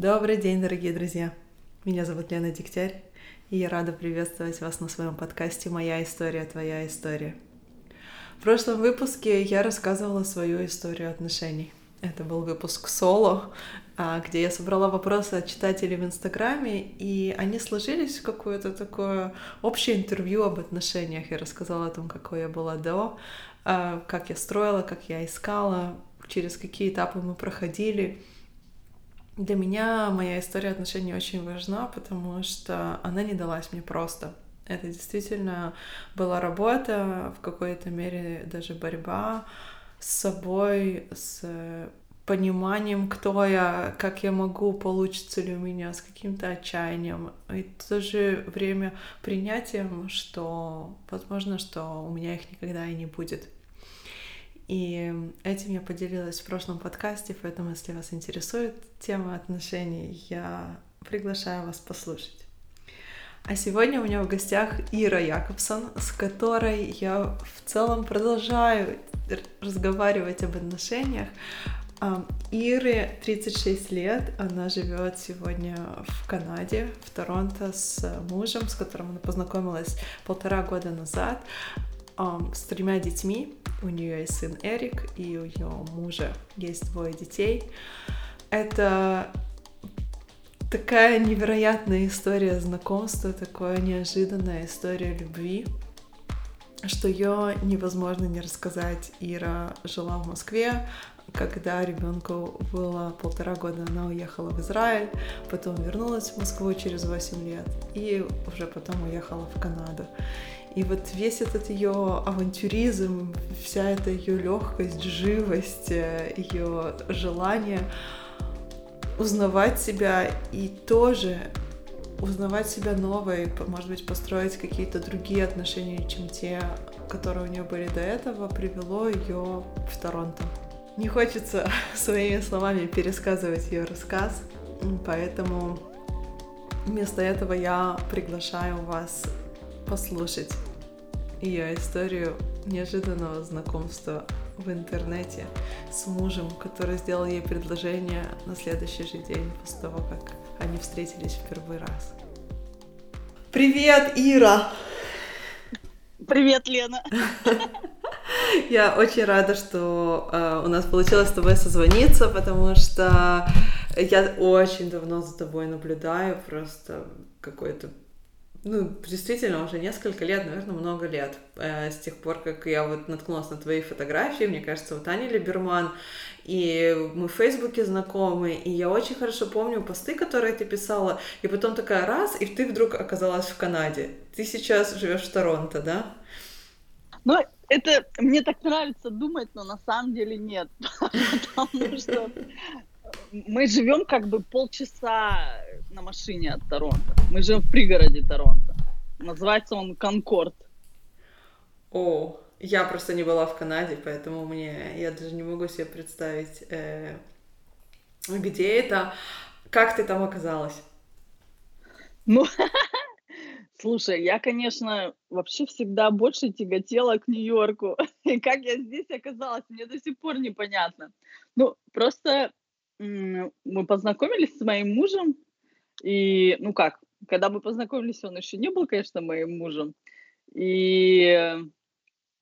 Добрый день, дорогие друзья! Меня зовут Лена Дегтярь, и я рада приветствовать вас на своем подкасте «Моя история, твоя история». В прошлом выпуске я рассказывала свою историю отношений. Это был выпуск соло, а, где я собрала вопросы от читателей в Инстаграме, и они сложились в какое-то такое общее интервью об отношениях. Я рассказала о том, какой я была до, а, как я строила, как я искала, через какие этапы мы проходили. Для меня моя история отношений очень важна, потому что она не далась мне просто. Это действительно была работа, в какой-то мере даже борьба с собой, с пониманием, кто я, как я могу, получится ли у меня, с каким-то отчаянием. И в то же время принятием, что возможно, что у меня их никогда и не будет. И этим я поделилась в прошлом подкасте, поэтому, если вас интересует тема отношений, я приглашаю вас послушать. А сегодня у меня в гостях Ира Якобсон, с которой я в целом продолжаю разговаривать об отношениях. Ире 36 лет, она живет сегодня в Канаде, в Торонто с мужем, с которым она познакомилась полтора года назад, с тремя детьми. У нее есть сын Эрик, и у ее мужа есть двое детей. Это такая невероятная история знакомства, такая неожиданная история любви, что ее невозможно не рассказать. Ира жила в Москве, когда ребенку было полтора года, она уехала в Израиль, потом вернулась в Москву через 8 лет и уже потом уехала в Канаду. И вот весь этот ее авантюризм, вся эта ее легкость, живость, э, ее желание узнавать себя и тоже узнавать себя новой, может быть, построить какие-то другие отношения, чем те, которые у нее были до этого, привело ее в Торонто. Не хочется своими словами пересказывать ее рассказ, поэтому вместо этого я приглашаю вас послушать ее историю неожиданного знакомства в интернете с мужем, который сделал ей предложение на следующий же день после того, как они встретились в первый раз. Привет, Ира! Привет, Лена! Я очень рада, что э, у нас получилось с тобой созвониться, потому что я очень давно за тобой наблюдаю, просто какой-то ну, действительно, уже несколько лет, наверное, много лет, э, с тех пор, как я вот наткнулась на твои фотографии, мне кажется, вот Аня Либерман, и мы в Фейсбуке знакомы, и я очень хорошо помню посты, которые ты писала, и потом такая раз, и ты вдруг оказалась в Канаде. Ты сейчас живешь в Торонто, да? Ну, это мне так нравится думать, но на самом деле нет, потому что мы живем как бы полчаса на машине от Торонто. Мы живем в пригороде Торонто. Называется он Конкорд. О, я просто не была в Канаде, поэтому мне я даже не могу себе представить, э, где это. Как ты там оказалась? Ну, слушай, я, конечно, вообще всегда больше тяготела к Нью-Йорку. И как я здесь оказалась, мне до сих пор непонятно. Ну, просто мы познакомились с моим мужем, и, ну как, когда мы познакомились, он еще не был, конечно, моим мужем. И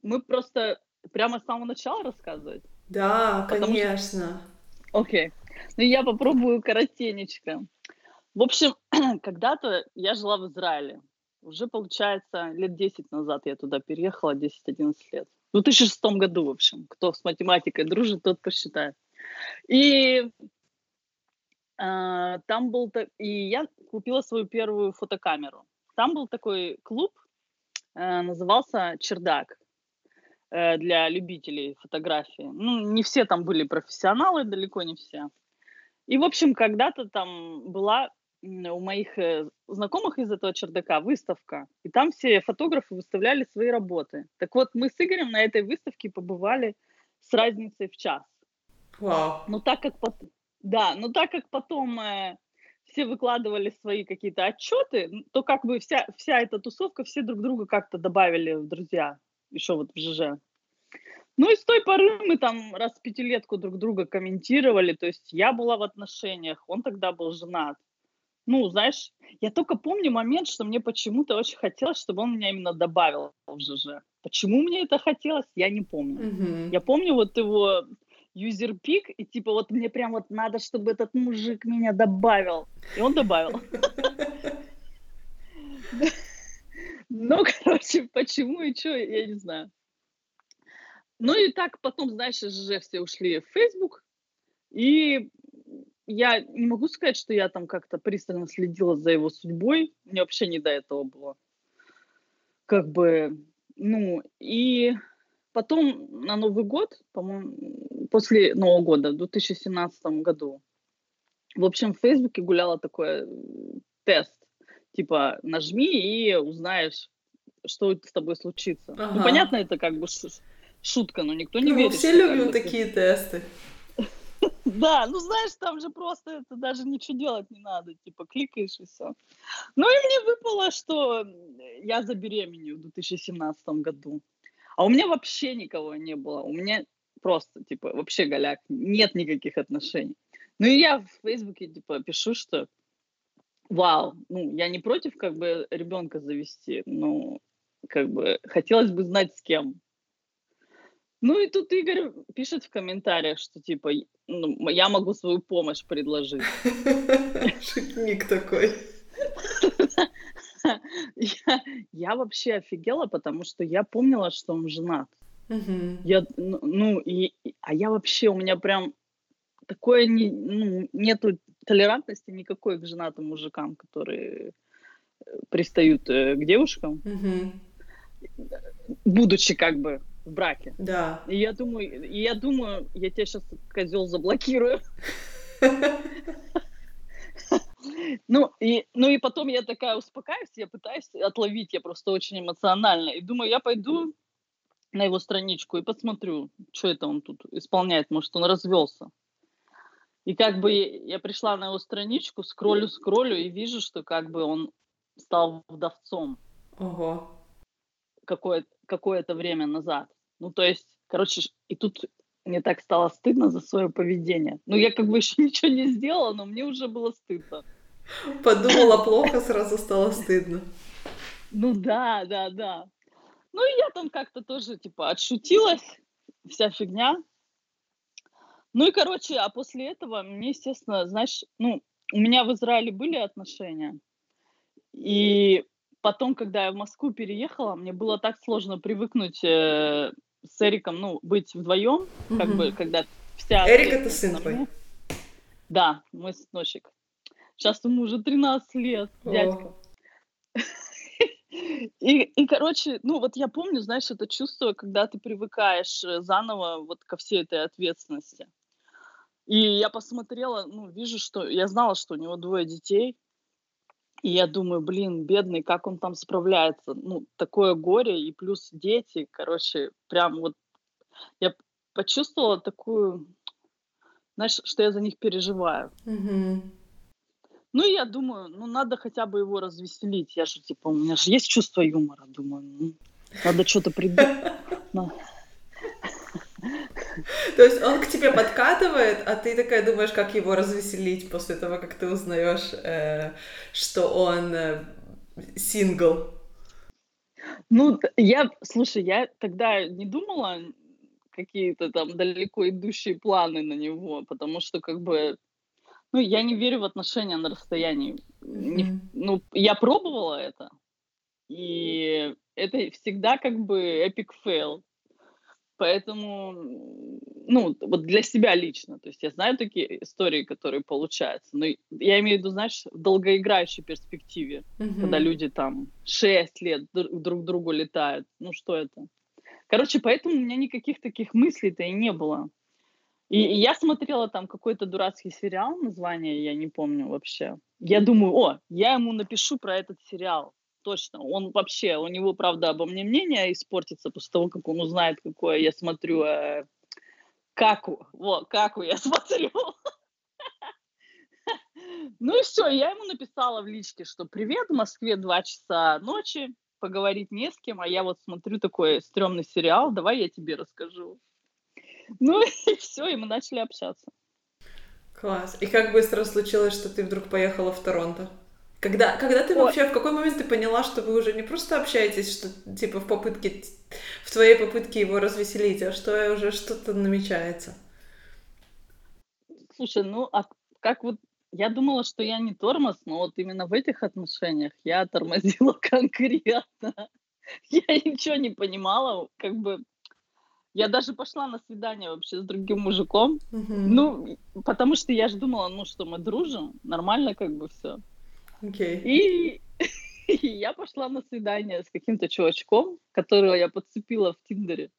мы просто прямо с самого начала рассказывать. Да, конечно. Окей. Okay. Ну, я попробую коротенечко. В общем, когда-то я жила в Израиле. Уже, получается, лет 10 назад я туда переехала, 10-11 лет. В 2006 году, в общем. Кто с математикой дружит, тот посчитает. И э, там был... И я купила свою первую фотокамеру. Там был такой клуб, э, назывался «Чердак» э, для любителей фотографии. Ну, не все там были профессионалы, далеко не все. И, в общем, когда-то там была у моих э, знакомых из этого чердака выставка, и там все фотографы выставляли свои работы. Так вот, мы с Игорем на этой выставке побывали с разницей в час. Вау. Но так как потом, да, но так как потом э, все выкладывали свои какие-то отчеты, то как бы вся, вся эта тусовка, все друг друга как-то добавили в друзья, еще вот в ЖЖ. Ну и с той поры мы там раз в пятилетку друг друга комментировали, то есть я была в отношениях, он тогда был женат. Ну, знаешь, я только помню момент, что мне почему-то очень хотелось, чтобы он меня именно добавил в ЖЖ. Почему мне это хотелось, я не помню. Мгм. Я помню вот его юзер пик, и типа вот мне прям вот надо, чтобы этот мужик меня добавил. И он добавил. Ну, короче, почему и что, я не знаю. Ну и так потом, знаешь, ЖЖ все ушли в Facebook, и я не могу сказать, что я там как-то пристально следила за его судьбой, мне вообще не до этого было. Как бы, ну, и потом на Новый год, по-моему, после Нового года, в 2017 году, в общем, в Фейсбуке гуляла такой э, тест, типа нажми и узнаешь, что с тобой случится. Ну, Ага. понятно, это как бы шутка, но никто не Ну, верит. все любим бы ты- такие тесты. Да, ну знаешь, там же просто это даже ничего делать не надо, типа кликаешь и все. Ну и мне выпало, что я забеременею в 2017 году. А у меня вообще никого не было. У меня просто, типа, вообще голяк, нет никаких отношений. Ну и я в Фейсбуке, типа, пишу, что вау, ну, я не против, как бы, ребенка завести, но, как бы, хотелось бы знать, с кем. Ну и тут Игорь пишет в комментариях, что, типа, «И- ну, я могу свою помощь предложить. Шутник такой. Я, я вообще офигела, потому что я помнила, что он женат. Я, ну, ну, и, а я вообще, у меня прям такое, не, ну, нету толерантности никакой к женатым мужикам, которые э, пристают э, к девушкам, Мгм. будучи как бы в браке. Да. И я думаю, и я думаю, я тебя сейчас, козел, заблокирую. Ну и, ну и потом я такая успокаиваюсь, я пытаюсь отловить, я просто очень эмоциональна. И думаю, я пойду на его страничку и посмотрю, что это он тут исполняет, может, он развелся. И как бы я пришла на его страничку, скроллю, скроллю и вижу, что как бы он стал вдовцом Ого. какое- какое-то время назад. Ну, то есть, короче, и тут мне так стало стыдно за свое поведение. Ну, я как бы еще ничего не сделала, но мне уже было стыдно. Подумала плохо, сразу стало стыдно. Ну да, да, да. Ну и я там как-то тоже, типа, отшутилась, вся фигня. Ну и, короче, а после этого мне, естественно, знаешь, ну, у меня в Израиле были отношения. И потом, когда я в Москву переехала, мне было так сложно привыкнуть э, с Эриком, ну, быть вдвоем, как Мгм. бы, когда вся... Эрик это сын твой? Да, мой сыночек. Сейчас ему уже 13 лет, дядька. О. И, и, короче, ну вот я помню, знаешь, это чувство, когда ты привыкаешь э, заново вот ко всей этой ответственности. И я посмотрела, ну, вижу, что... Я знала, что у него двое детей. И я думаю, блин, бедный, как он там справляется. Ну, такое горе и плюс дети. Короче, прям вот... Я почувствовала такую... Знаешь, что я за них переживаю. Мгм. Ну, я думаю, ну, надо хотя бы его развеселить. Я же, типа, у меня же есть чувство юмора. Думаю, ну, надо что-то придумать. То есть он к тебе подкатывает, а ты такая думаешь, как его развеселить после того, как ты узнаешь, э, что он э, сингл. Ну, я, слушай, я тогда не думала какие-то там далеко идущие планы на него, потому что, как бы, ну, я не верю в отношения на расстоянии. Мгм. ну, я пробовала это, и это всегда как бы epic fail. Поэтому, ну, вот для себя лично, то есть я знаю такие истории, которые получаются, но я имею в виду, знаешь, в долгоиграющей перспективе, когда Мгм. люди там 6 лет дру- друг к другу летают. Ну, что это? Короче, поэтому у меня никаких таких мыслей-то и не было. И, и я смотрела там какой-то дурацкий сериал, название я не помню вообще. Я думаю, о, я ему напишу про этот сериал. Точно. Он вообще, у него, правда, обо мне мнение испортится после того, как он узнает, какое я смотрю э, Каку. Вот, Каку я смотрю. Ну и все, я ему написала в личке, что привет, в Москве 2 часа ночи, поговорить не с кем, а я вот смотрю такой стрёмный сериал, давай я тебе расскажу. Ну и все, и мы начали общаться. Класс. И как быстро случилось, что ты вдруг поехала в Торонто? Когда, когда ты вообще, в какой момент ты поняла, что вы уже не просто общаетесь, что типа в попытке, в твоей попытке его развеселить, а что уже что-то намечается? Слушай, ну а как вот я думала, что я не тормоз, но вот именно в этих отношениях я тормозила конкретно. Я ничего не понимала, как бы я даже пошла на свидание вообще с другим мужиком. Мгм. Ну, потому что я же думала, ну что, мы дружим, нормально как бы все. Окей. И и я пошла на свидание с каким-то чувачком, которого я подцепила в Тиндере.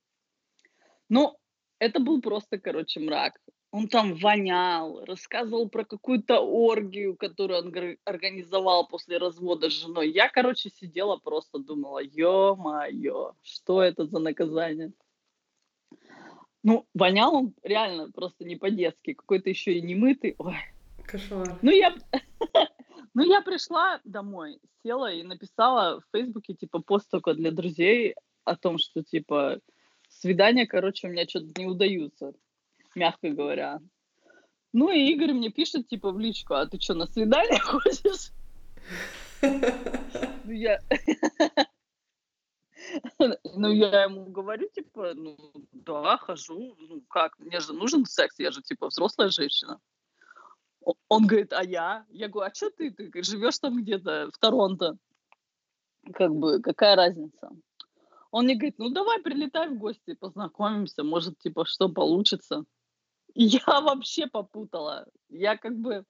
Ну, это был просто, короче, мрак. Он там вонял, рассказывал про какую-то оргию, которую он организовал после развода с женой. Я, короче, сидела просто думала, ё-моё, что это за наказание? Ну, вонял он реально просто не по-детски, какой-то еще и немытый. Ой. Кошмар. Ну, я, ну, я пришла домой, села и написала в Фейсбуке, типа, пост только для друзей о том, что, типа, свидания, короче, у меня что-то не удаются, мягко говоря. Ну, и Игорь мне пишет, типа, в личку, а ты что, на свидание ходишь? Ну, я... Ну, я ему говорю, типа, ну, да, хожу, ну, как, мне же нужен секс, я же, типа, взрослая женщина. Он говорит, а я? Я говорю, а что ты, ты живешь там где-то в Торонто? Как бы, какая разница? Он мне говорит, ну, давай прилетай в гости, познакомимся, может, типа, что получится. Я вообще попутала. Я как бы,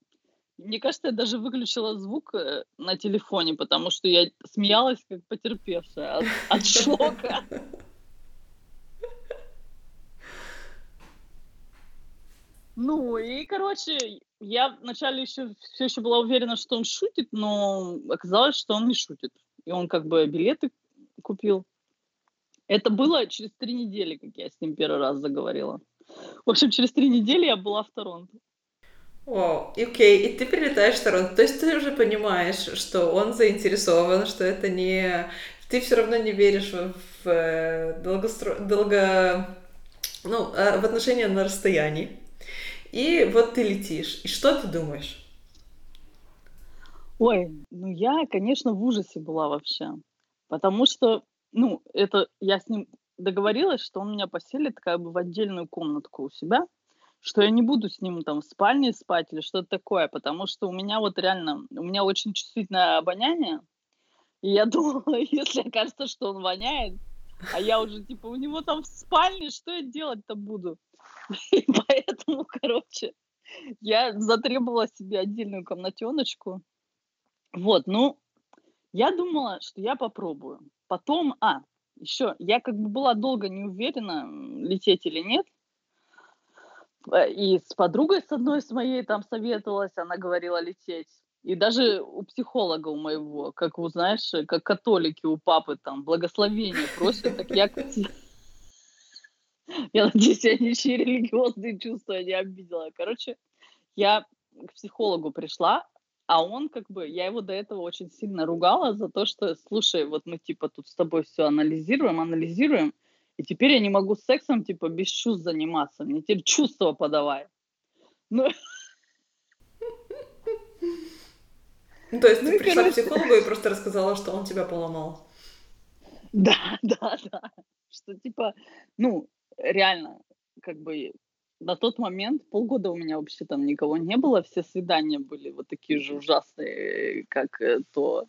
мне кажется, я даже выключила звук э, на телефоне, потому что я смеялась, как потерпевшая от, от шока. Ну, и, короче, я вначале еще все еще была уверена, что он шутит, но оказалось, что он не шутит. И он как бы билеты купил. Это было через три недели, как я с ним первый раз заговорила. В общем, через три недели я была в Торонто. И окей, и ты прилетаешь в Торонто, то есть ты уже понимаешь, что он заинтересован, что это не... Ты все равно не веришь в, э, долгостро... долго... Ну, э, в отношения на расстоянии. И вот ты летишь. И что ты думаешь? Ой, ну я, конечно, в ужасе была вообще. Потому что, ну, это я с ним договорилась, что он меня поселит как бы в отдельную комнатку у себя, что я не буду с ним там в спальне спать или что-то такое, потому что у меня вот реально, у меня очень чувствительное обоняние, и я думала, если окажется, что он воняет, а я уже типа у него там в спальне, что я делать-то буду? И поэтому, короче, я затребовала себе отдельную комнатеночку. Вот, ну, я думала, что я попробую. Потом, а, еще, я как бы была долго не уверена, лететь или нет. Э, И с подругой с одной с моей там советовалась, она говорила лететь. И даже у психолога у моего, как вы знаешь, э, как католики у папы там благословение просят, так я я надеюсь, я ничьи религиозные чувства не обидела. Короче, я к психологу пришла, а он как бы, я его до этого очень сильно ругала за то, что, слушай, вот мы типа тут с тобой все анализируем, анализируем, и теперь я не могу сексом типа без чувств заниматься, мне теперь чувства подавай. Ну, Ну, то есть ну ты пришла к короче, психологу и просто рассказала, что он тебя поломал. да, да, да, что типа, ну, реально, как бы на тот момент полгода у меня вообще там никого не было, все свидания были вот такие же ужасные, как э, то,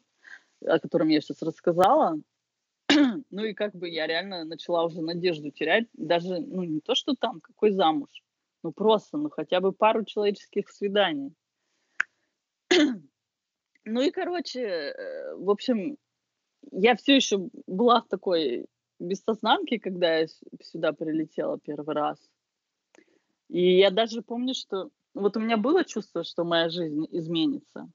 о котором я сейчас рассказала. Ну и как бы я реально начала уже надежду терять, даже, ну не то, что там, какой замуж, ну просто, ну хотя бы пару человеческих свиданий. Ну и, короче, э, в общем, я все еще была в такой бессознанке, когда я сюда прилетела первый раз. И я даже помню, что вот у меня было чувство, что моя жизнь изменится.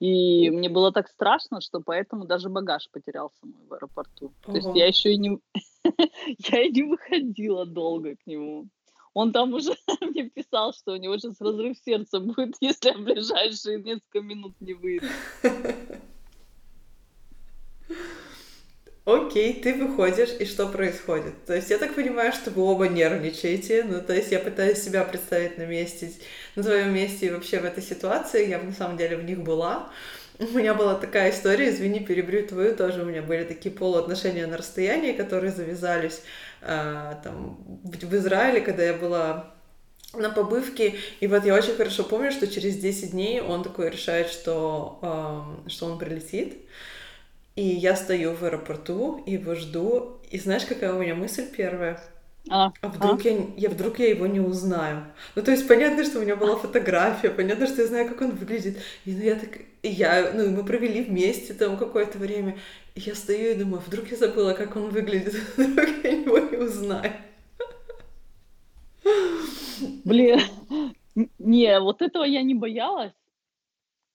И мне было так страшно, что поэтому даже багаж потерялся мой в аэропорту. То есть я Ого. еще и не, я и не выходила долго к нему. Он там уже мне писал, что у него сейчас разрыв сердца будет, если я в ближайшие несколько минут не выйду. Окей, ты выходишь, и что происходит? То есть я так понимаю, что вы оба нервничаете, ну то есть я пытаюсь себя представить на месте, на твоем месте и вообще в этой ситуации, я на самом деле в них была. У меня была такая история, извини, перебрю твою, тоже у меня были такие полуотношения на расстоянии, которые завязались э, там в Израиле, когда я была на побывке, и вот я очень хорошо помню, что через 10 дней он такой решает, что, э, что он прилетит, и я стою в аэропорту, и его жду, и знаешь, какая у меня мысль первая? А, а вдруг, а? Я, я вдруг я его не узнаю. Ну, то есть понятно, что у меня была фотография, понятно, что я знаю, как он выглядит. И ну, я так, я, ну, мы провели вместе там какое-то время. И я стою и думаю, вдруг я забыла, как он выглядит, вдруг я его не узнаю. Блин, не, вот этого я не боялась.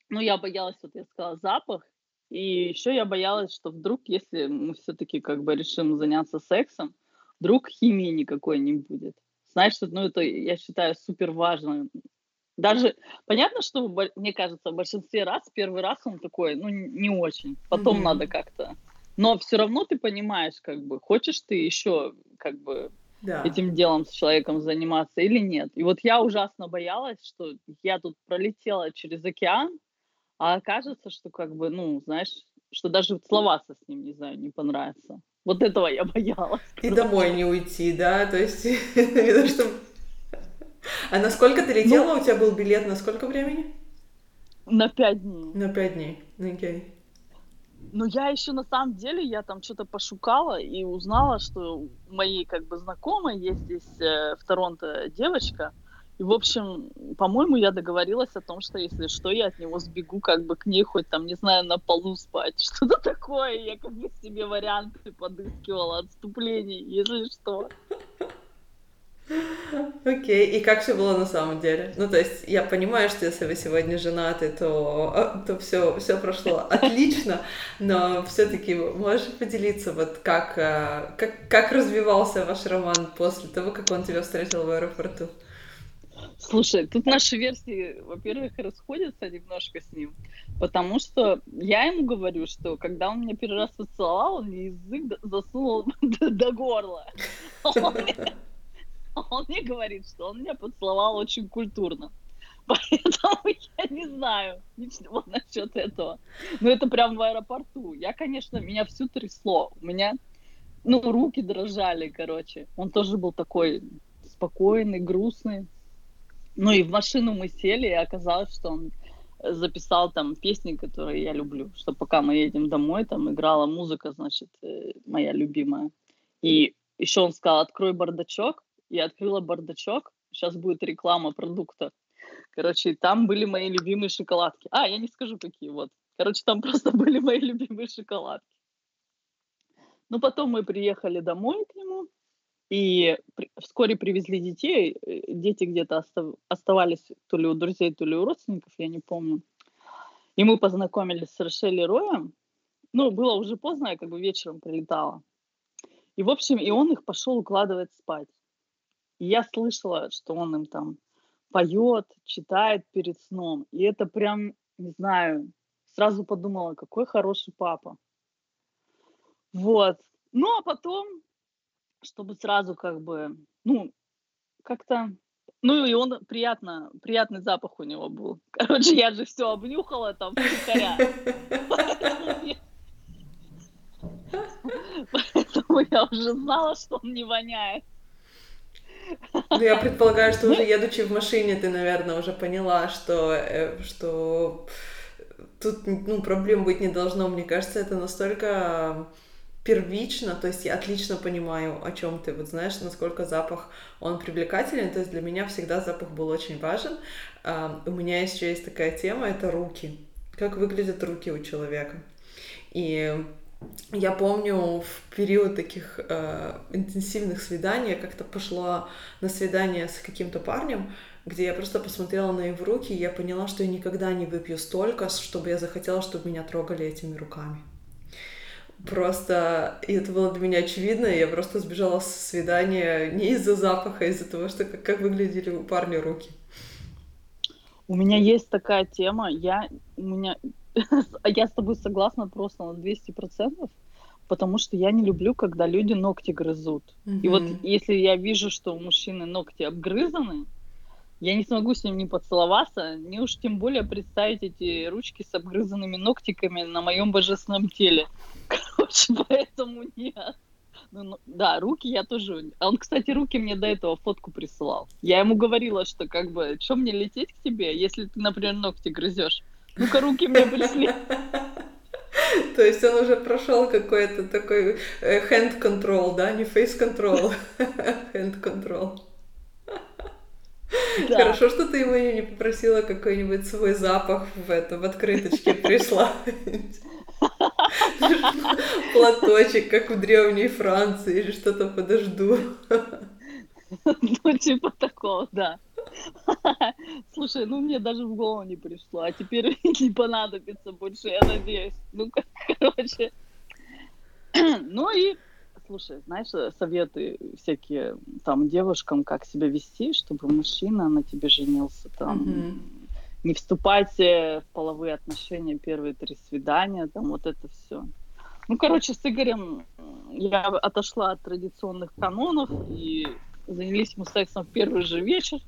Ну, я боялась, вот я сказала, запах. И еще я боялась, что вдруг, если мы все-таки как бы решим заняться сексом, вдруг химии никакой не будет. Знаешь, ну это, я считаю, супер важно. Даже понятно, что, мне кажется, в большинстве раз, первый раз он такой, ну, не очень. Потом mm-hmm. надо как-то. Но все равно ты понимаешь, как бы, хочешь ты еще, как бы, да. этим делом с человеком заниматься или нет. И вот я ужасно боялась, что я тут пролетела через океан, а окажется, что как бы, ну, знаешь, что даже словаться с ним, не знаю, не понравится. Вот этого я боялась. И домой не уйти, да? То есть, что... А насколько ты летела? Ну, У тебя был билет на сколько времени? На пять дней. На пять дней, окей. Okay. Ну, я еще на самом деле, я там что-то пошукала и узнала, что у моей как бы знакомой есть здесь э, в Торонто девочка. И, в общем, по-моему, я договорилась о том, что если что, я от него сбегу как бы к ней хоть там, не знаю, на полу спать. Что-то такое. Я как бы себе варианты подыскивала отступлений, если что. Окей, okay. и как все было на самом деле? Ну, то есть, я понимаю, что если вы сегодня женаты, то, то все, все прошло отлично, но все-таки можешь поделиться, вот как, а, как, как развивался ваш роман после того, как он тебя встретил в аэропорту? Слушай, тут наши версии, во-первых, расходятся немножко с ним, потому что я ему говорю, что когда он меня первый раз поцеловал, он мне язык засунул до горла. Он мне говорит, что он меня поцеловал очень культурно. Поэтому я не знаю ничего насчет этого. Но это прям в аэропорту. Я, конечно, меня всю трясло. У меня, ну, руки дрожали, короче. Он тоже был такой спокойный, грустный. Ну и в машину мы сели, и оказалось, что он записал там песни, которые я люблю, что пока мы едем домой, там играла музыка, значит, э, моя любимая. И еще он сказал, открой бардачок, я открыла бардачок, сейчас будет реклама продукта. Короче, там были мои любимые шоколадки. А, я не скажу, какие вот. Короче, там просто были мои любимые шоколадки. Ну, потом мы приехали домой к нему, и вскоре привезли детей. Э, дети где-то остав, оставались то ли у друзей, то ли у родственников, я не помню. И мы познакомились с Рошель Роем. Ну, было уже поздно, я как бы вечером прилетала. И, в общем, и он их пошел укладывать спать. И я слышала, что он им там поет, читает перед сном. И это прям, не знаю, сразу подумала, какой хороший папа. Вот. Ну, а потом, чтобы сразу как бы, ну, как-то... Ну, и он приятно, приятный запах у него был. Короче, я же все обнюхала там втихаря. Поэтому я уже знала, что он не воняет. Ну, я предполагаю, что уже едучи в машине, ты, наверное, уже поняла, что, э, что тут ну, проблем быть не должно. Мне кажется, это настолько первично, то есть я отлично понимаю, о чем ты, вот знаешь, насколько запах, он привлекателен, то есть для меня всегда запах был очень важен. У меня еще есть такая тема, это руки, как выглядят руки у человека. И я помню в период таких э, интенсивных свиданий я как-то пошла на свидание с каким-то парнем, где я просто посмотрела на его руки, и я поняла, что я никогда не выпью столько, чтобы я захотела, чтобы меня трогали этими руками. Просто, и это было для меня очевидно, и я просто сбежала с свидания не из-за запаха, а из-за того, что как, как выглядели у парня руки. У меня есть такая тема, я, у меня, я с тобой согласна просто на 200%, потому что я не люблю, когда люди ногти грызут. Мгм. И вот если я вижу, что у мужчины ногти обгрызаны, я не смогу с ним не поцеловаться, не уж тем более представить эти ручки с обгрызанными ногтиками на моем божественном теле. Короче, поэтому нет. Ну, ну, да, руки я тоже... А он, кстати, руки мне до этого фотку присылал. Я ему говорила, что как бы, что мне лететь к тебе, если ты, например, ногти грызешь? Ну-ка, руки мне пришли. То есть он уже прошел какой-то такой э, hand control, да, не face control, hand control. Да. Хорошо, что ты ему не попросила какой-нибудь свой запах в это, в открыточке прислать. Платочек, как в древней Франции, или что-то подожду. Ну, типа такого, да. Слушай, ну мне даже в голову не пришло, а теперь не понадобится больше, я надеюсь. Ну, ко- короче. Ну и, слушай, знаешь, советы всякие там девушкам, как себя вести, чтобы мужчина на тебе женился, там. Не вступать э, в половые отношения первые три свидания, там вот это все. Ну, короче, с Игорем я отошла от традиционных канонов и занялись мы сексом в первый же вечер.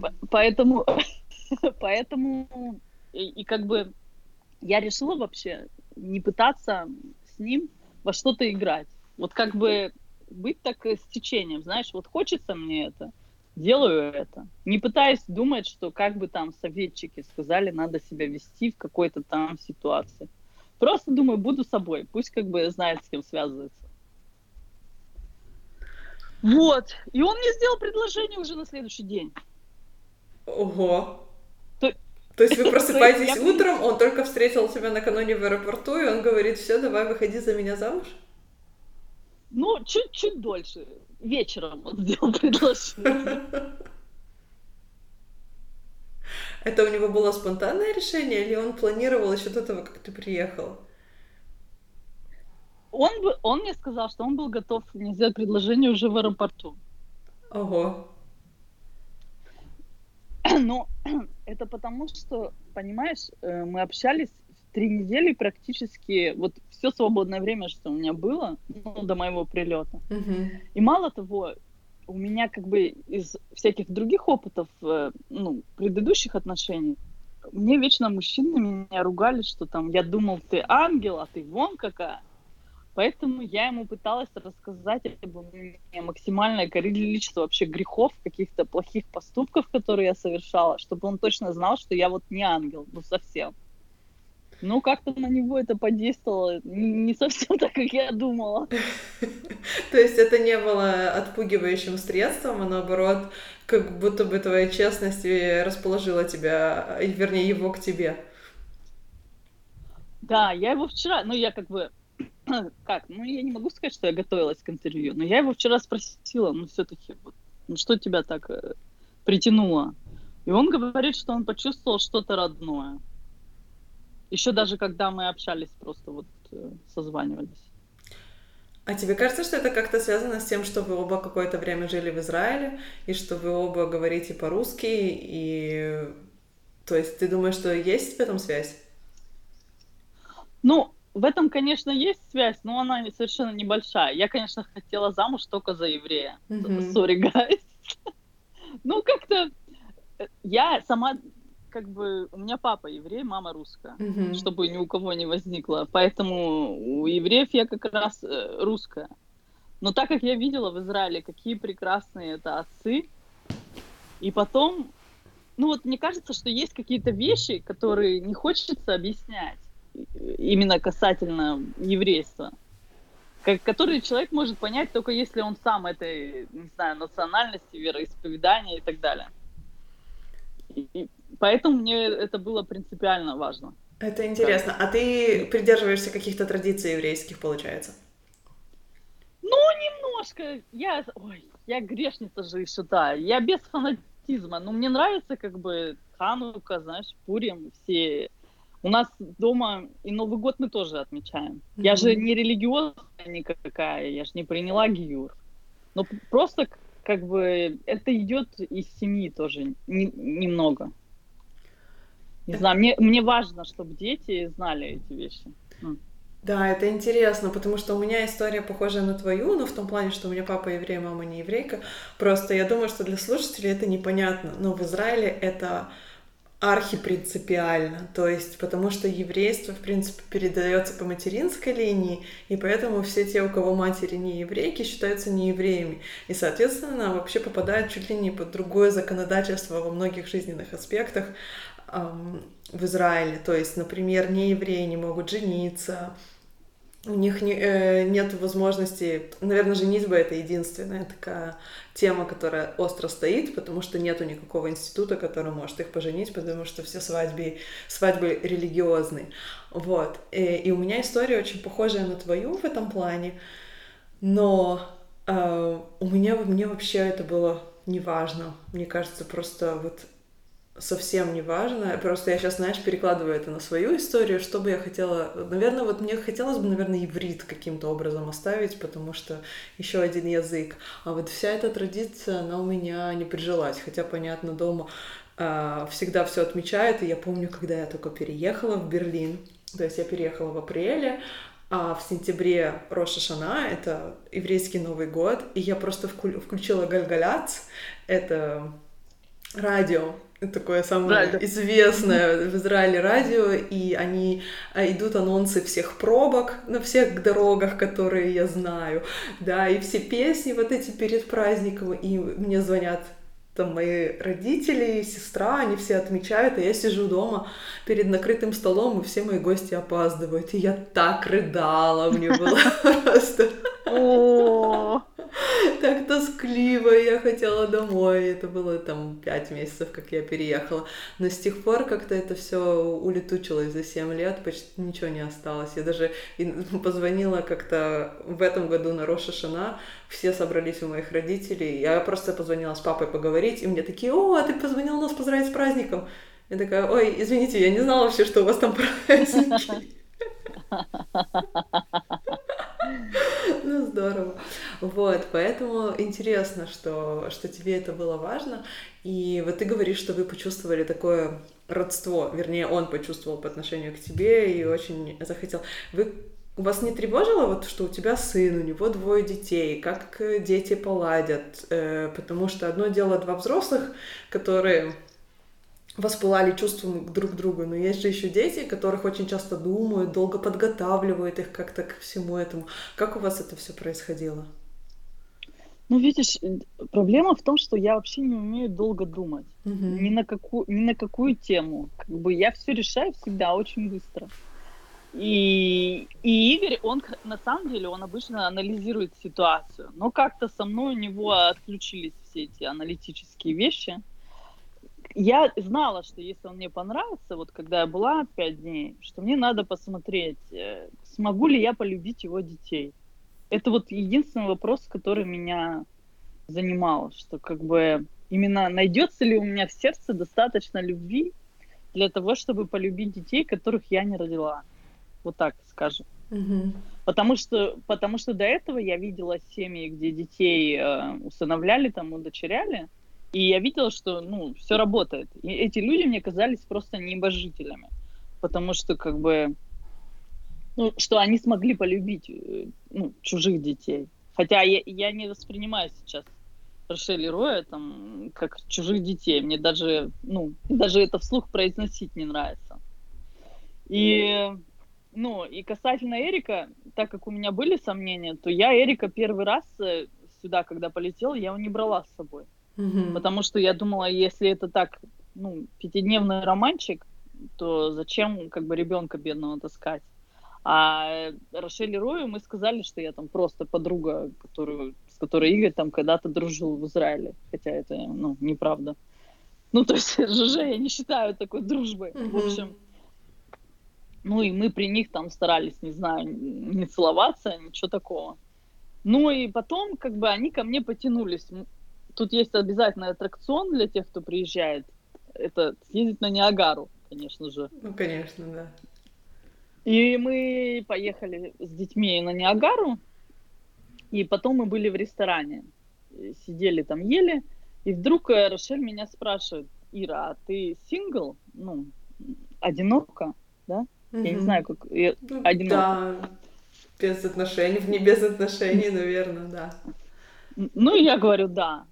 По- Поэтому, поэтому и, и как бы я решила вообще не пытаться с ним во что-то играть. Вот как бы быть так с течением, знаешь, вот хочется мне это, делаю это. Не пытаясь думать, что как бы там советчики сказали, надо себя вести в какой-то там ситуации. Просто думаю, буду собой, пусть как бы знает, с кем связывается. Вот. И он мне сделал предложение уже на следующий день. Ого. То- То есть вы просыпаетесь утром, он только встретил тебя накануне в аэропорту, и он говорит, все, давай выходи за меня замуж? Ну, чуть-чуть дольше. Вечером он сделал предложение. Это у него было спонтанное решение, или он планировал еще до того, как ты приехал? Он, бы, он мне сказал, что он был готов мне сделать предложение уже в аэропорту. Ого. Но это потому, что, понимаешь, э, мы общались три недели практически, вот все свободное время, что у меня было, ну, до моего прилета. Мгм. И мало того, у меня как бы из всяких других опытов, э, ну, предыдущих отношений, мне вечно мужчины меня ругали, что там я думал, ты ангел, а ты вон какая. Поэтому я ему пыталась рассказать об максимальное количество вообще грехов, каких-то плохих поступков, которые я совершала, чтобы он точно знал, что я вот не ангел, ну совсем. Ну, как-то на него это подействовало не совсем так, как я думала. То есть это не было отпугивающим средством, а наоборот, как будто бы твоя честность расположила тебя, вернее, его к тебе. Да, я его вчера, ну я как бы, как, ну я не могу сказать, что я готовилась к интервью, но я его вчера спросила, ну все-таки, вот, ну что тебя так э, притянуло? И он говорит, что он почувствовал что-то родное. Еще даже когда мы общались, просто вот э, созванивались. А тебе кажется, что это как-то связано с тем, что вы оба какое-то время жили в Израиле, и что вы оба говорите по-русски, и... То есть ты думаешь, что есть в этом связь? Ну, в этом, конечно, есть связь, но она совершенно небольшая. Я, конечно, хотела замуж только за еврея. Сори, guys. Ну, как-то э, я сама, как бы, у меня папа еврей, мама русская, Мгм. чтобы ни у кого не возникло. Поэтому у евреев я как раз э, русская. Но так как я видела в Израиле, какие прекрасные это отцы, и потом, ну вот мне кажется, что есть какие-то вещи, которые не хочется объяснять именно касательно еврейства, ко- которые человек может понять только если он сам этой, не знаю, национальности, вероисповедания и так далее. И поэтому мне это было принципиально важно. Это интересно. А ты придерживаешься каких-то традиций еврейских, получается? Ну, немножко. Я, ой, я грешница же еще, да. Я без фанатизма. Но мне нравится, как бы, Ханука, знаешь, Пурим, все. У нас дома и Новый год мы тоже отмечаем. Я Мгм. же не религиозная никакая, я же не приняла гиюр. Но п- просто, как бы, это идет из семьи тоже не- немного. Не знаю, мне, мне важно, чтобы дети знали эти вещи. Да, это интересно, потому что у меня история похожа на твою, но в том плане, что у меня папа еврей, мама не еврейка. Просто я думаю, что для слушателей это непонятно. Но в Израиле это архипринципиально, то есть потому что еврейство, в принципе, передается по материнской линии, и поэтому все те, у кого матери не еврейки, считаются неевреями, и, соответственно, вообще попадают чуть ли не под другое законодательство во многих жизненных аспектах в Израиле, то есть, например, неевреи не могут жениться, у них не, э, нет возможности, наверное, женитьба это единственная такая тема, которая остро стоит, потому что нету никакого института, который может их поженить, потому что все свадьбы, свадьбы религиозные. Вот. И, и у меня история очень похожая на твою в этом плане, но э, у меня мне вообще это было неважно. Мне кажется, просто вот совсем не важно. Просто я сейчас, знаешь, перекладываю это на свою историю, что бы я хотела... Наверное, вот мне хотелось бы, наверное, иврит каким-то образом оставить, потому что еще один язык. А вот вся эта традиция, она у меня не прижилась. Хотя, понятно, дома э, всегда все отмечают. И я помню, когда я только переехала в Берлин, то есть я переехала в апреле, а в сентябре Роша Шана, это еврейский Новый год, и я просто включила Гальгаляц, это радио, такое самое радио. известное в Израиле радио, и они а, идут анонсы всех пробок на всех дорогах, которые я знаю, да, и все песни вот эти перед праздником, и мне звонят там мои родители, сестра, они все отмечают, а я сижу дома перед накрытым столом, и все мои гости опаздывают. И я так рыдала, мне было просто так тоскливо, я хотела домой. Это было там пять месяцев, как я переехала. Но с тех пор как-то это все улетучилось за семь лет, почти ничего не осталось. Я даже позвонила как-то в этом году на Роша Шана, все собрались у моих родителей. Я просто позвонила с папой поговорить, и мне такие, о, а ты позвонил нас поздравить с праздником. Я такая, ой, извините, я не знала вообще, что у вас там праздники. Ну, здорово. Вот, поэтому интересно, что, что тебе это было важно. И вот ты говоришь, что вы почувствовали такое родство, вернее, он почувствовал по отношению к тебе и очень захотел. Вы вас не тревожило, вот, что у тебя сын, у него двое детей, как дети поладят? Э, потому что одно дело два взрослых, которые воспылали чувством друг к другу, но есть же еще дети, которых очень часто думают, долго подготавливают их как-то к всему этому. Как у вас это все происходило? Ну, видишь, э, проблема в том, что я вообще не умею долго думать. Угу. Ни, на какую, ни на какую тему. Как бы я все решаю всегда очень быстро. И, и Игорь, он на самом деле, он обычно анализирует ситуацию. Но как-то со мной у него отключились все эти аналитические вещи я знала, что если он мне понравится, вот когда я была пять дней, что мне надо посмотреть, э, смогу ли я полюбить его детей. Это вот единственный вопрос, который меня занимал, что как бы именно найдется ли у меня в сердце достаточно любви для того, чтобы полюбить детей, которых я не родила. Вот так скажем. Угу. Потому что, потому что до этого я видела семьи, где детей э, усыновляли, там, удочеряли, и я видела, что, ну, все работает. И эти люди мне казались просто небожителями. Потому что, как бы, ну, что они смогли полюбить э, ну, чужих детей. Хотя я, я не воспринимаю сейчас Рошель Роя там, как чужих детей. Мне даже, ну, даже это вслух произносить не нравится. И, ну, и касательно Эрика, так как у меня были сомнения, то я Эрика первый раз э, сюда, когда полетела, я его не брала с собой. Угу. Потому что я думала, если это так, ну, пятидневный романчик, то зачем как бы ребенка бедного таскать? А Рошель Рою мы сказали, что я там просто подруга, которую, с которой Игорь там когда-то дружил в Израиле. Хотя это, ну, неправда. Ну, то есть ЖЖ я не считаю такой дружбой. Mm-hmm. В общем, ну и мы при них там старались, не знаю, не целоваться, ничего такого. Ну и потом, как бы, они ко мне потянулись. Тут есть обязательный аттракцион для тех, кто приезжает. Это съездить на Ниагару, конечно же. Ну, конечно, да. И мы поехали с детьми на Ниагару, и потом мы были в ресторане. Сидели там, ели, и вдруг э, Рошель меня спрашивает, Ира, а ты сингл? Ну, одинока, да? Mm-hmm. Я не знаю, как... Я... Одинока. Да, Без отношений, не без отношений, наверное, да. Ну, я говорю, да.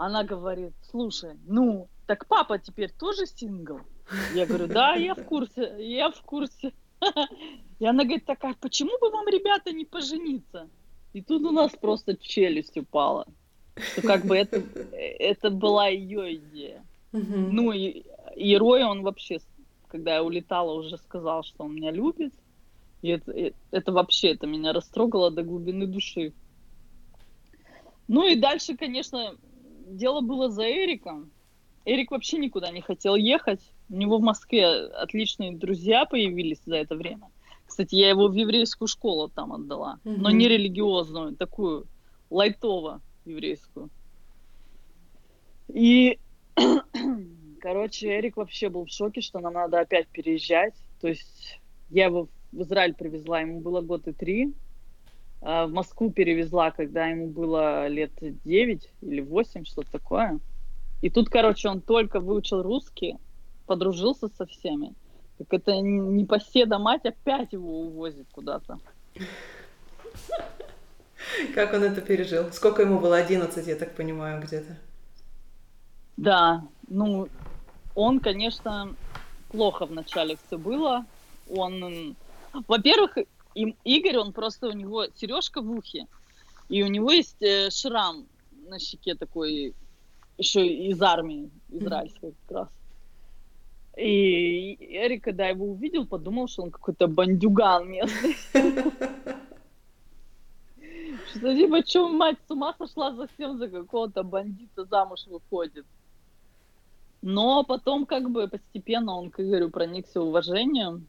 Она говорит, слушай, ну, так папа теперь тоже сингл? Я говорю, да, я в курсе, я в курсе. И она говорит, так а почему бы вам, ребята, не пожениться? И тут у нас просто челюсть упала. Что как бы это, это была ее идея. Ну и, и Рой, он вообще, когда я улетала, уже сказал, что он меня любит. И это, это вообще, это меня растрогало до глубины души. Ну и дальше, конечно, дело было за Эриком. Эрик вообще никуда не хотел ехать. У него в Москве отличные друзья появились за это время. Кстати, я его в еврейскую школу там отдала, mm-hmm. но не религиозную, такую лайтово еврейскую. И, короче, Эрик вообще был в шоке, что нам надо опять переезжать. То есть я его в Израиль привезла, ему было год и три. А в Москву перевезла, когда ему было лет девять или восемь, что-то такое. И тут, короче, он только выучил русский, подружился со всеми. Так это не поседа мать опять его увозит куда-то. Как он это пережил? Сколько ему было? 11, я так понимаю, где-то. Да, ну, он, конечно, плохо вначале все было. Он, во-первых, Игорь, он просто, у него сережка в ухе, и у него есть э, шрам на щеке такой, еще из армии израильской как раз. И Эрик, когда его увидел, подумал, что он какой-то бандюган местный. Что типа, что мать с ума сошла совсем за какого-то бандита замуж выходит. Но потом как бы постепенно он к Игорю проникся уважением,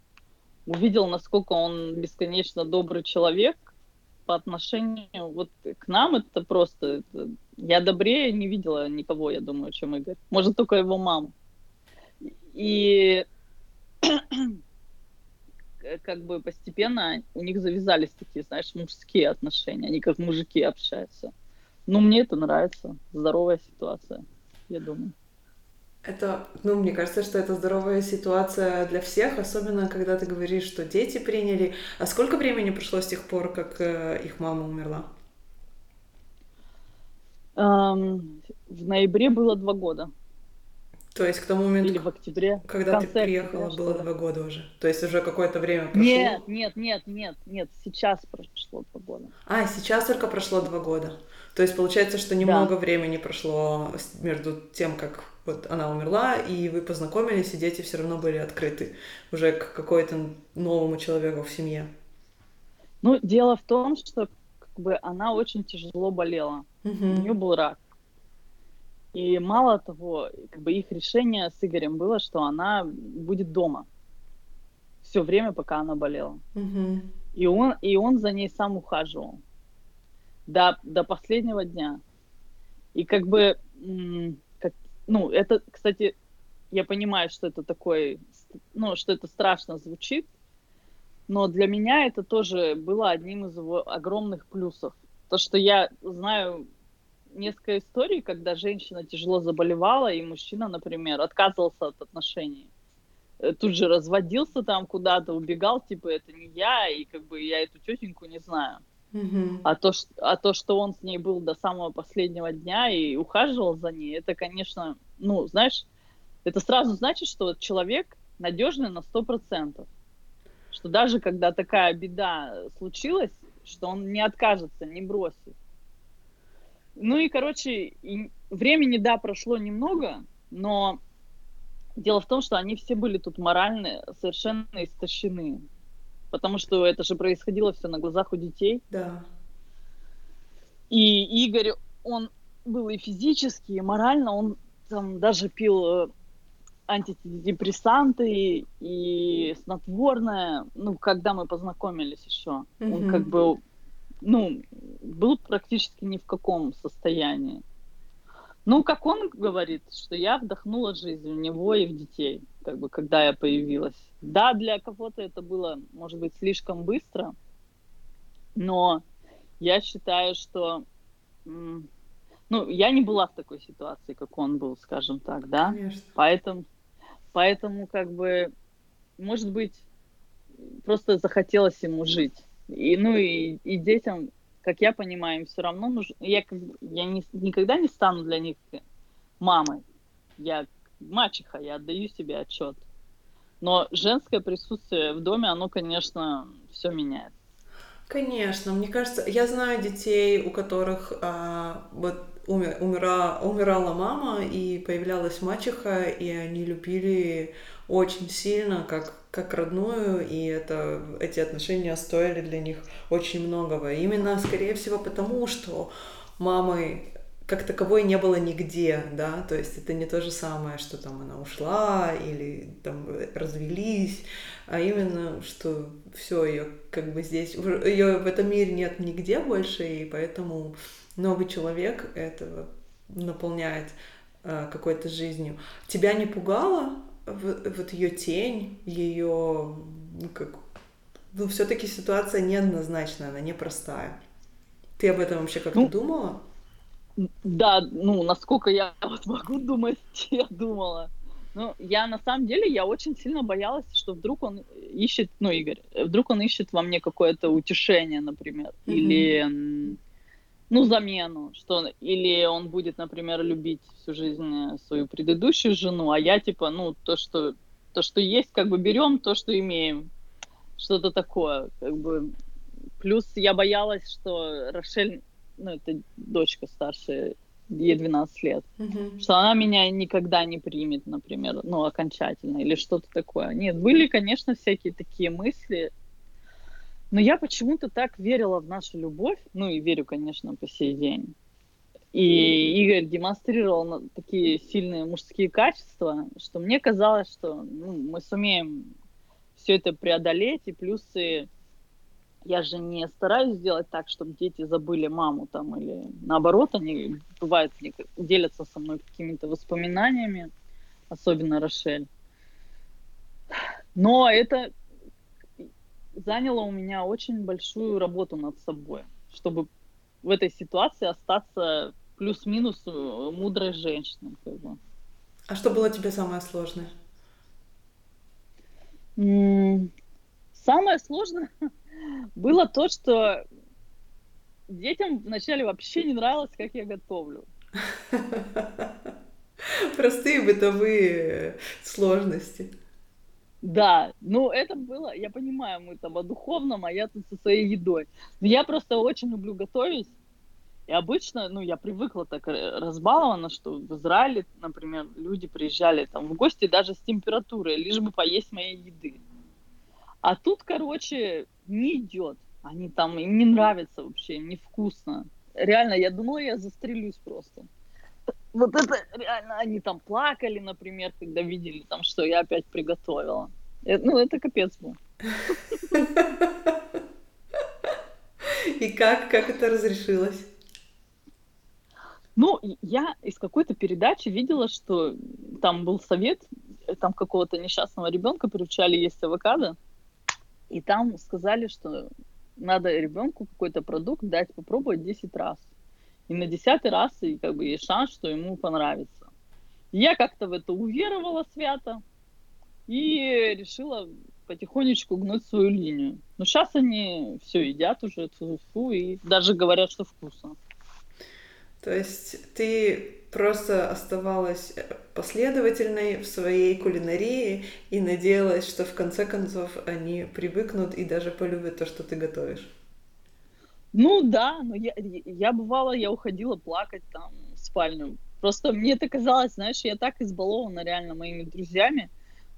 увидел, насколько он бесконечно добрый человек по отношению вот к нам. Это просто... Это, я добрее не видела никого, я думаю, чем Игорь. Может, только его маму. И как бы постепенно у них завязались такие, знаешь, мужские отношения. Они как мужики общаются. Ну, мне это нравится. Здоровая ситуация, я думаю. Это, ну, мне кажется, что это здоровая ситуация для всех, особенно когда ты говоришь, что дети приняли. А сколько времени прошло с тех пор, как э, их мама умерла? Um, в ноябре было два года. То есть к тому моменту... Или в октябре. Когда ты приехала, октября, было два года уже. То есть уже какое-то время прошло. Нет, нет, нет, нет, нет. Сейчас прошло два года. А, сейчас только прошло два года. То есть получается, что немного да. времени прошло между тем, как вот она умерла, и вы познакомились, и дети все равно были открыты уже к какой-то новому человеку в семье. Ну, дело в том, что как бы она очень тяжело болела. Угу. У нее был рак. И мало того, как бы их решение с Игорем было, что она будет дома все время, пока она болела. Угу. И, он, и он за ней сам ухаживал до, до последнего дня. И как бы, как, ну, это, кстати, я понимаю, что это такой, ну, что это страшно звучит, но для меня это тоже было одним из его огромных плюсов. То, что я знаю несколько историй, когда женщина тяжело заболевала, и мужчина, например, отказывался от отношений. Э, тут же разводился там куда-то, убегал, типа, это не я, и как бы я эту тетеньку не знаю. Mm-hmm. А, то, что, а то, что он с ней был до самого последнего дня и ухаживал за ней, это, конечно, ну, знаешь, это сразу значит, что человек надежный на сто процентов. Что даже когда такая беда случилась, что он не откажется, не бросит. Ну и, короче, и времени, да, прошло немного, но дело в том, что они все были тут морально совершенно истощены. Потому что это же происходило все на глазах у детей. Да. И Игорь, он был и физически, и морально, он там даже пил э, антидепрессанты и снотворное, ну, когда мы познакомились еще. Mm-hmm. Он как бы ну, был практически ни в каком состоянии. Ну, как он говорит, что я вдохнула жизнь в него и в детей, как бы, когда я появилась. Да, для кого-то это было, может быть, слишком быстро, но я считаю, что, ну, я не была в такой ситуации, как он был, скажем так, да. Конечно. Поэтому, поэтому, как бы, может быть, просто захотелось ему жить И, ну и, и детям, как я понимаю, им все равно нужно... Я, я не, никогда не стану для них мамой. Я мачеха, я отдаю себе отчет. Но женское присутствие в доме, оно, конечно, все меняет. Конечно, мне кажется, я знаю детей, у которых а, вот умер, умира, умирала мама и появлялась мачеха, и они любили очень сильно, как, как родную, и это, эти отношения стоили для них очень многого. Именно, скорее всего, потому что мамы как таковой не было нигде, да, то есть это не то же самое, что там она ушла или там развелись, а именно, что все, ее как бы здесь, ее в этом мире нет нигде больше, и поэтому новый человек это наполняет э, какой-то жизнью. Тебя не пугало вот ее тень, ее, ну как, ну все-таки ситуация неоднозначная, она непростая. Ты об этом вообще как-то ну, думала? Да, ну, насколько я вот могу думать, я думала. Ну, я на самом деле, я очень сильно боялась, что вдруг он ищет, ну, Игорь, вдруг он ищет во мне какое-то утешение, например, mm-hmm. или, ну, замену, что или он будет, например, любить всю жизнь свою предыдущую жену, а я, типа, ну, то, что, то, что есть, как бы берем то, что имеем, что-то такое, как бы. Плюс я боялась, что Рошель ну, это дочка старшая, ей 12 лет, mm-hmm. что она меня никогда не примет, например, ну, окончательно, или что-то такое. Нет, были, конечно, всякие такие мысли, но я почему-то так верила в нашу любовь, ну, и верю, конечно, по сей день. И Игорь демонстрировал такие сильные мужские качества, что мне казалось, что ну, мы сумеем все это преодолеть, и плюсы я же не стараюсь сделать так, чтобы дети забыли маму там, или наоборот, они бывают делятся со мной какими-то воспоминаниями, особенно Рошель. Но это заняло у меня очень большую работу над собой, чтобы в этой ситуации остаться плюс-минус э, мудрой женщиной. Как бы. А что было тебе самое сложное? Самое сложное было то, что детям вначале вообще не нравилось, как я готовлю. Простые бытовые сложности. Да, ну это было, я понимаю, мы там о духовном, а я тут со своей едой. Но я просто очень люблю готовить. И обычно, ну, я привыкла так разбалована, что в Израиле, например, люди приезжали там в гости даже с температурой, лишь бы поесть моей еды. А тут, короче, не идет. Они там, им не нравится вообще, невкусно. Реально, я думала, я застрелюсь просто. Вот это реально, они там плакали, например, когда видели там, что я опять приготовила. Это, ну, это капец был. И как, как это разрешилось? Ну, я из какой-то передачи видела, что там был совет, там какого-то несчастного ребенка приучали есть авокадо, и там сказали, что надо ребенку какой-то продукт дать попробовать 10 раз. И на десятый раз и как бы есть шанс, что ему понравится. Я как-то в это уверовала свято и решила потихонечку гнуть свою линию. Но сейчас они все едят уже, фу, -фу и даже говорят, что вкусно. То есть ты просто оставалась э, последовательной в своей кулинарии и надеялась, что в конце концов они привыкнут и даже полюбят то, что ты готовишь. Ну да, но я, я бывала, я уходила плакать там в спальню. Просто мне это казалось, знаешь, я так избалована реально моими друзьями,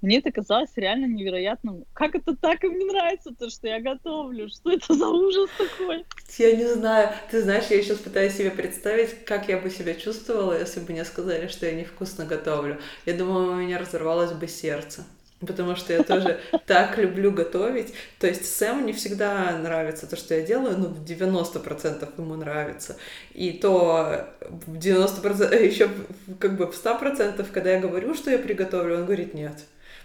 мне это казалось реально невероятным. Как это так им не нравится, то, что я готовлю? Что это за ужас такой? Я не знаю. Ты знаешь, я сейчас пытаюсь себе представить, как я бы себя чувствовала, если бы мне сказали, что я невкусно готовлю. Я думаю, у меня разорвалось бы сердце. Потому что я тоже так люблю готовить. То есть Сэм не всегда нравится то, что я делаю, но в 90% ему нравится. И то в 90%, еще как бы в 100%, когда я говорю, что я приготовлю, он говорит нет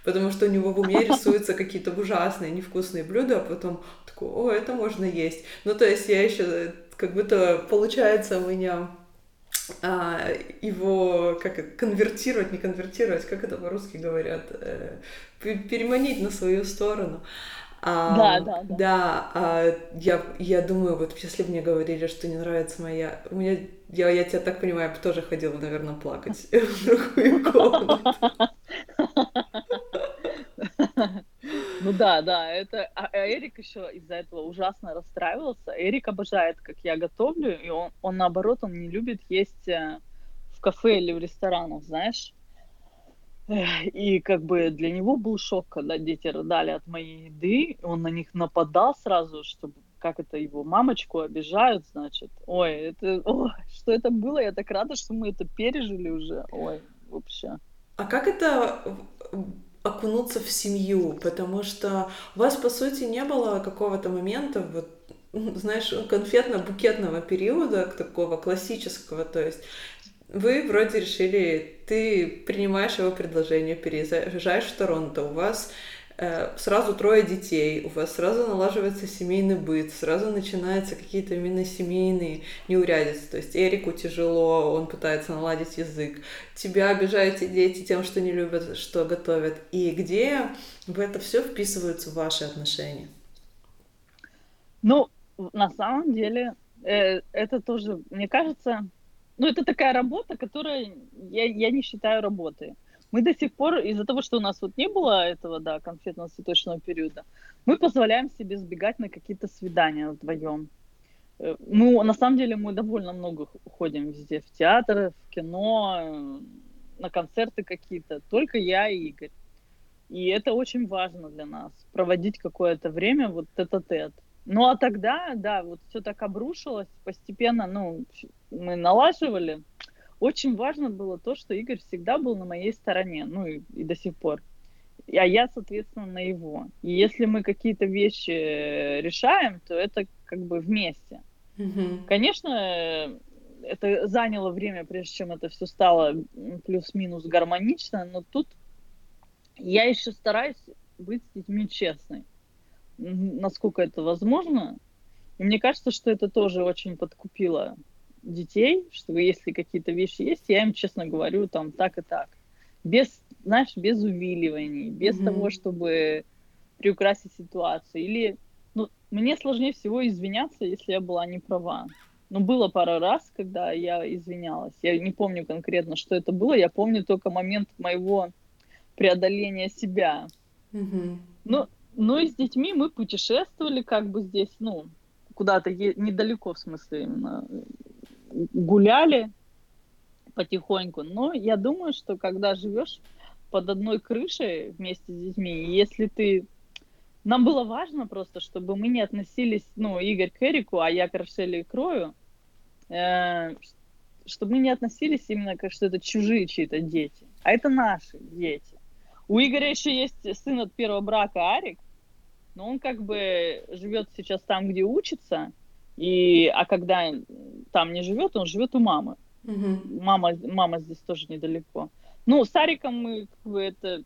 потому что у него в уме рисуются какие-то ужасные, невкусные блюда, а потом такой, о, это можно есть. Ну, то есть я еще, как будто получается у меня а, его как конвертировать, не конвертировать, как это по-русски говорят, э, переманить на свою сторону. А, да, да, да. Да, а, я, я думаю, вот если бы мне говорили, что не нравится моя... У меня, я, я тебя так понимаю, я бы тоже ходила, наверное, плакать в другую комнату. Ну да, да, это... А, а Эрик еще из-за этого ужасно расстраивался. Эрик обожает, как я готовлю, и он, он наоборот, он не любит есть э, в кафе или в ресторанах, знаешь. И как бы для него был шок, когда дети рыдали от моей еды, он на них нападал сразу, чтобы как это его мамочку обижают, значит. Ой, это, ой, что это было? Я так рада, что мы это пережили уже. Ой, вообще. А как это окунуться в семью, потому что у вас, по сути, не было какого-то момента, вот, знаешь, конфетно-букетного периода, такого классического, то есть вы вроде решили, ты принимаешь его предложение, переезжаешь в Торонто, у вас Э, сразу трое детей, у вас сразу налаживается семейный быт, сразу начинаются какие-то именно семейные неурядицы. То есть Эрику тяжело, он пытается наладить язык. Тебя обижают дети тем, что не любят, что готовят. И где в это все вписываются ваши отношения? Ну, на самом деле, э, это тоже, мне кажется, ну, это такая работа, которая я, я не считаю работой мы до сих пор, из-за того, что у нас вот не было этого, да, конфетно-цветочного периода, мы позволяем себе сбегать на какие-то свидания вдвоем. Э, мы, на самом деле, мы довольно много ходим везде, в театры, в кино, э, на концерты какие-то, только я и Игорь. И это очень важно для нас, проводить какое-то время вот тет-а-тет. Ну а тогда, да, вот все так обрушилось, постепенно, ну, мы налаживали, очень важно было то, что Игорь всегда был на моей стороне, ну и, и до сих пор. А я, соответственно, на его. И если мы какие-то вещи решаем, то это как бы вместе. Mm-hmm. Конечно, это заняло время, прежде чем это все стало плюс-минус гармонично, но тут я еще стараюсь быть с детьми честной, насколько это возможно. И мне кажется, что это тоже очень подкупило детей, что если какие-то вещи есть, я им честно говорю там так и так. Без, знаешь, без увиливаний, без mm-hmm. того, чтобы приукрасить ситуацию. Или, ну, мне сложнее всего извиняться, если я была не права. Но было пару раз, когда я извинялась. Я не помню конкретно, что это было. Я помню только момент моего преодоления себя. Mm-hmm. Ну, ну и с детьми мы путешествовали как бы здесь, ну, куда-то е- недалеко, в смысле, именно гуляли потихоньку. Но я думаю, что когда живешь под одной крышей вместе с детьми, если ты... Нам было важно просто, чтобы мы не относились, ну, Игорь к Эрику, а я к Рошеле и Крою, э, чтобы мы не относились именно как что это чужие чьи-то дети, а это наши дети. У Игоря еще есть сын от первого брака Арик, но он как бы живет сейчас там, где учится, и, а когда там не живет, он живет у мамы. Угу. Мама, мама здесь тоже недалеко. Ну, с Ариком мы как бы это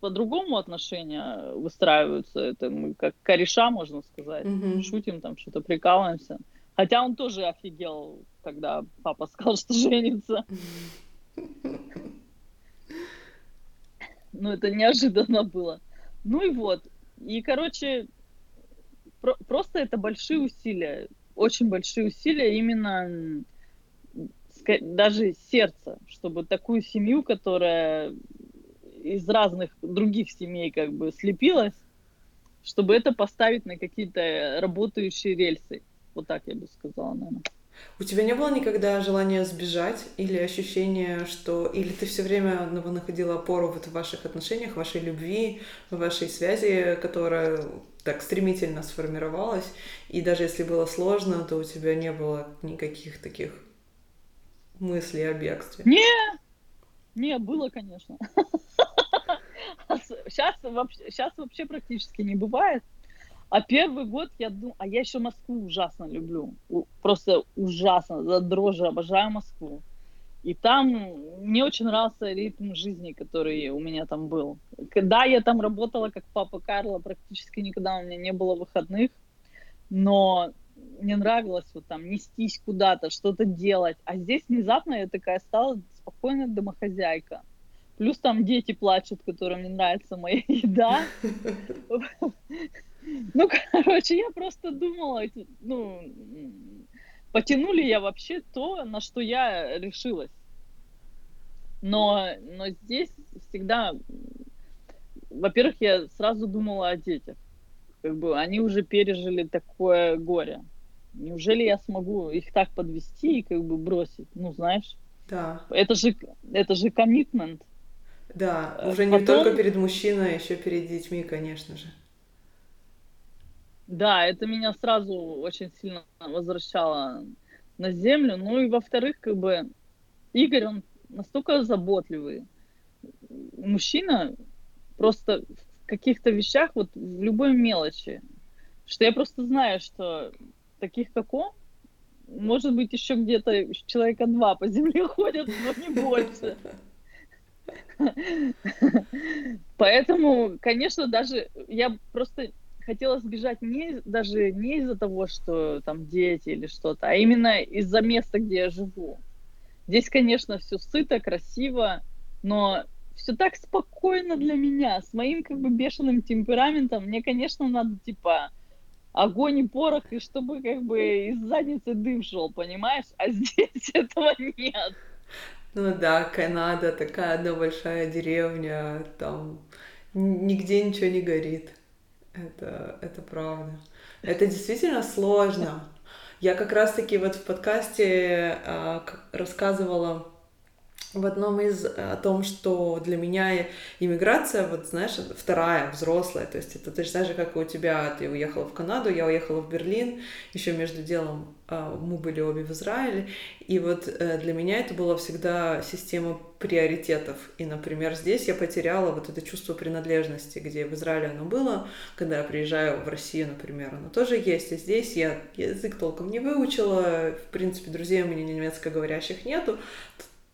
по-другому отношения выстраиваются. Это мы как кореша, можно сказать. Угу. Шутим там, что-то прикалываемся. Хотя он тоже офигел, когда папа сказал, что женится. Ну, это неожиданно было. Ну и вот. И, короче, про- просто это большие усилия очень большие усилия именно даже сердца, чтобы такую семью, которая из разных других семей как бы слепилась, чтобы это поставить на какие-то работающие рельсы. Вот так я бы сказала, наверное. У тебя не было никогда желания сбежать или ощущения, что или ты все время находила опору вот в ваших отношениях, в вашей любви, в вашей связи, которая так стремительно сформировалась, и даже если было сложно, то у тебя не было никаких таких мыслей о бегстве? Не, не, было, конечно. Сейчас вообще, сейчас вообще практически не бывает. А первый год я думаю, а я еще Москву ужасно люблю. Просто ужасно, за дрожи обожаю Москву. И там мне очень нравился ритм жизни, который у меня там был. Когда я там работала как папа Карла, практически никогда у меня не было выходных, но мне нравилось вот там нестись куда-то, что-то делать. А здесь внезапно я такая стала спокойная домохозяйка. Плюс там дети плачут, которым не нравится моя еда. Ну, короче, я просто думала, ну, потянули я вообще то, на что я решилась. Но, но здесь всегда, во-первых, я сразу думала о детях. Как бы они уже пережили такое горе. Неужели я смогу их так подвести и как бы бросить? Ну, знаешь? Да. Это же, это же коммитмент. Да, э, уже Потом... не только перед мужчиной, а еще перед детьми, конечно же. Да, это меня сразу очень сильно возвращало на землю. Ну и во-вторых, как бы Игорь, он настолько заботливый. Мужчина просто в каких-то вещах, вот в любой мелочи, что я просто знаю, что таких, как он, может быть, еще где-то человека два по земле ходят, но не больше. Поэтому, конечно, даже я просто хотела сбежать не даже не из-за того, что там дети или что-то, а именно из-за места, где я живу. Здесь, конечно, все сыто, красиво, но все так спокойно для меня. С моим как бы бешеным темпераментом мне, конечно, надо типа огонь и порох, и чтобы как бы из задницы дым шел, понимаешь? А здесь этого нет. Ну да, Канада такая одна большая деревня, там нигде ничего не горит. Это, это правда. Это действительно сложно. Я как раз-таки вот в подкасте э, рассказывала в одном из э, о том, что для меня иммиграция, вот знаешь, вторая, взрослая, то есть это точно так же, как и у тебя, ты уехала в Канаду, я уехала в Берлин, еще между делом а, мы были обе в Израиле, и вот э, для меня это была всегда система приоритетов, и, например, здесь я потеряла вот это чувство принадлежности, где в Израиле оно было, когда я приезжаю в Россию, например, оно тоже есть, и здесь я язык толком не выучила, в принципе, друзей у меня немецкоговорящих нету,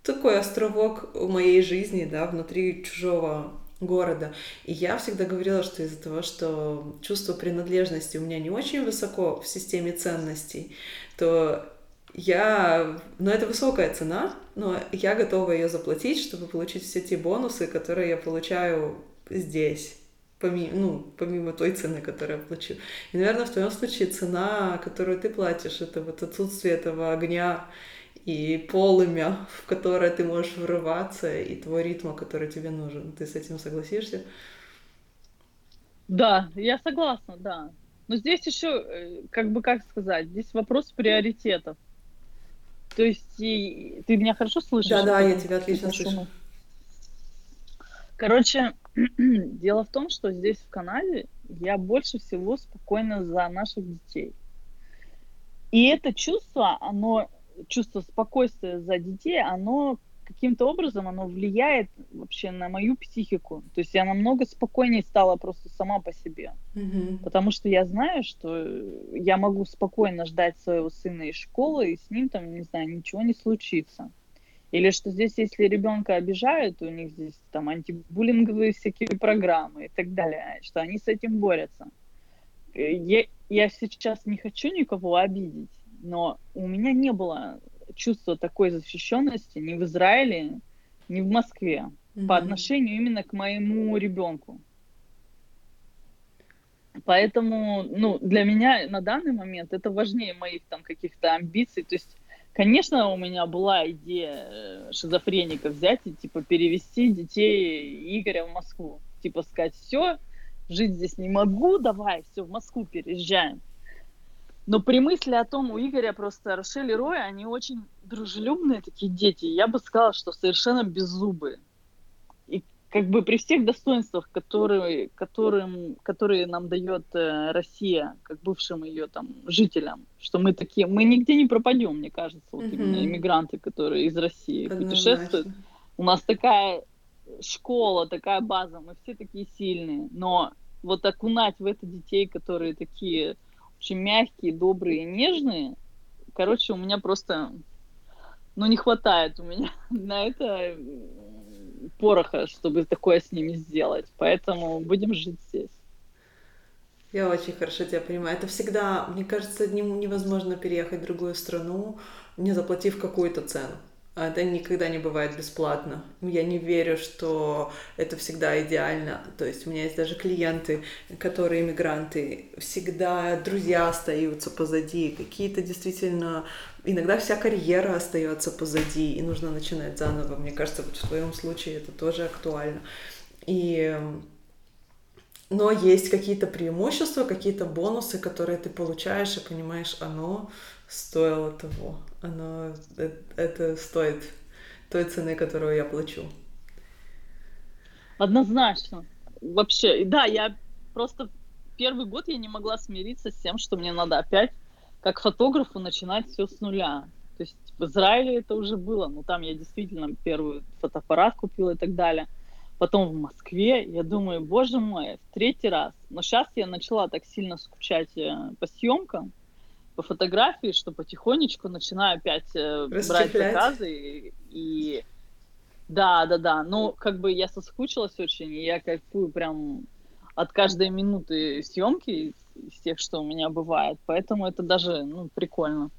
такой островок в моей жизни, да, внутри чужого города. И я всегда говорила, что из-за того, что чувство принадлежности у меня не очень высоко в системе ценностей, то я... Ну, это высокая цена, но я готова ее заплатить, чтобы получить все те бонусы, которые я получаю здесь помимо, ну, помимо той цены, которую я плачу. И, наверное, в твоем случае цена, которую ты платишь, это вот отсутствие этого огня и полымя, в которое ты можешь врываться, и твой ритм, который тебе нужен. Ты с этим согласишься? Да, я согласна, да. Но здесь еще, э, как бы, как сказать, здесь вопрос приоритетов. То есть, и, ты меня хорошо слышишь? Да, да, я тебя отлично слышу. Короче, дело в том, что здесь, в Канаде, я больше всего спокойна за наших детей. И это чувство, оно чувство спокойствия за детей, оно каким-то образом оно влияет вообще на мою психику. То есть я намного спокойнее стала просто сама по себе. Mm-hmm. Потому что я знаю, что я могу спокойно ждать своего сына из школы, и с ним там, не знаю, ничего не случится. Или что здесь, если ребенка обижают, у них здесь там антибуллинговые всякие программы и так далее, что они с этим борются. Я, я сейчас не хочу никого обидеть, но у меня не было чувства такой защищенности ни в Израиле, ни в Москве mm-hmm. по отношению именно к моему ребенку. Поэтому, ну, для меня на данный момент это важнее моих там каких-то амбиций. То есть, конечно, у меня была идея э, шизофреника взять и типа перевести детей Игоря в Москву. Типа сказать, все, жить здесь не могу, давай, все, в Москву переезжаем. Но при мысли о том, у Игоря просто Рошель и Рой, они очень дружелюбные такие дети. Я бы сказала, что совершенно беззубые. И как бы при всех достоинствах, которые, которым, которые нам дает э, Россия, как бывшим ее там жителям, что мы такие, мы нигде не пропадем, мне кажется, вот mm-hmm. именно иммигранты, которые из России Однозначно. путешествуют. У нас такая школа, такая база, мы все такие сильные, но вот окунать в это детей, которые такие очень мягкие, добрые, нежные. Короче, у меня просто, ну, не хватает у меня на это пороха, чтобы такое с ними сделать. Поэтому будем жить здесь. Я очень хорошо тебя понимаю. Это всегда, мне кажется, невозможно переехать в другую страну, не заплатив какую-то цену. Это никогда не бывает бесплатно. Я не верю, что это всегда идеально. То есть у меня есть даже клиенты, которые иммигранты, всегда друзья остаются позади, какие-то действительно... Иногда вся карьера остается позади, и нужно начинать заново. Мне кажется, вот в твоем случае это тоже актуально. И но есть какие-то преимущества, какие-то бонусы, которые ты получаешь и понимаешь, оно стоило того, оно это, это стоит той цены, которую я плачу. Однозначно. Вообще, да, я просто первый год я не могла смириться с тем, что мне надо опять как фотографу начинать все с нуля. То есть в Израиле это уже было, но там я действительно первый фотоаппарат купила и так далее потом в Москве. Я думаю, боже мой, в третий раз. Но сейчас я начала так сильно скучать э, по съемкам, по фотографии, что потихонечку начинаю опять э, брать заказы. И, и да, да, да. Ну, как бы я соскучилась очень, и я кайфую прям от каждой минуты съемки из тех, что у меня бывает. Поэтому это даже ну, прикольно.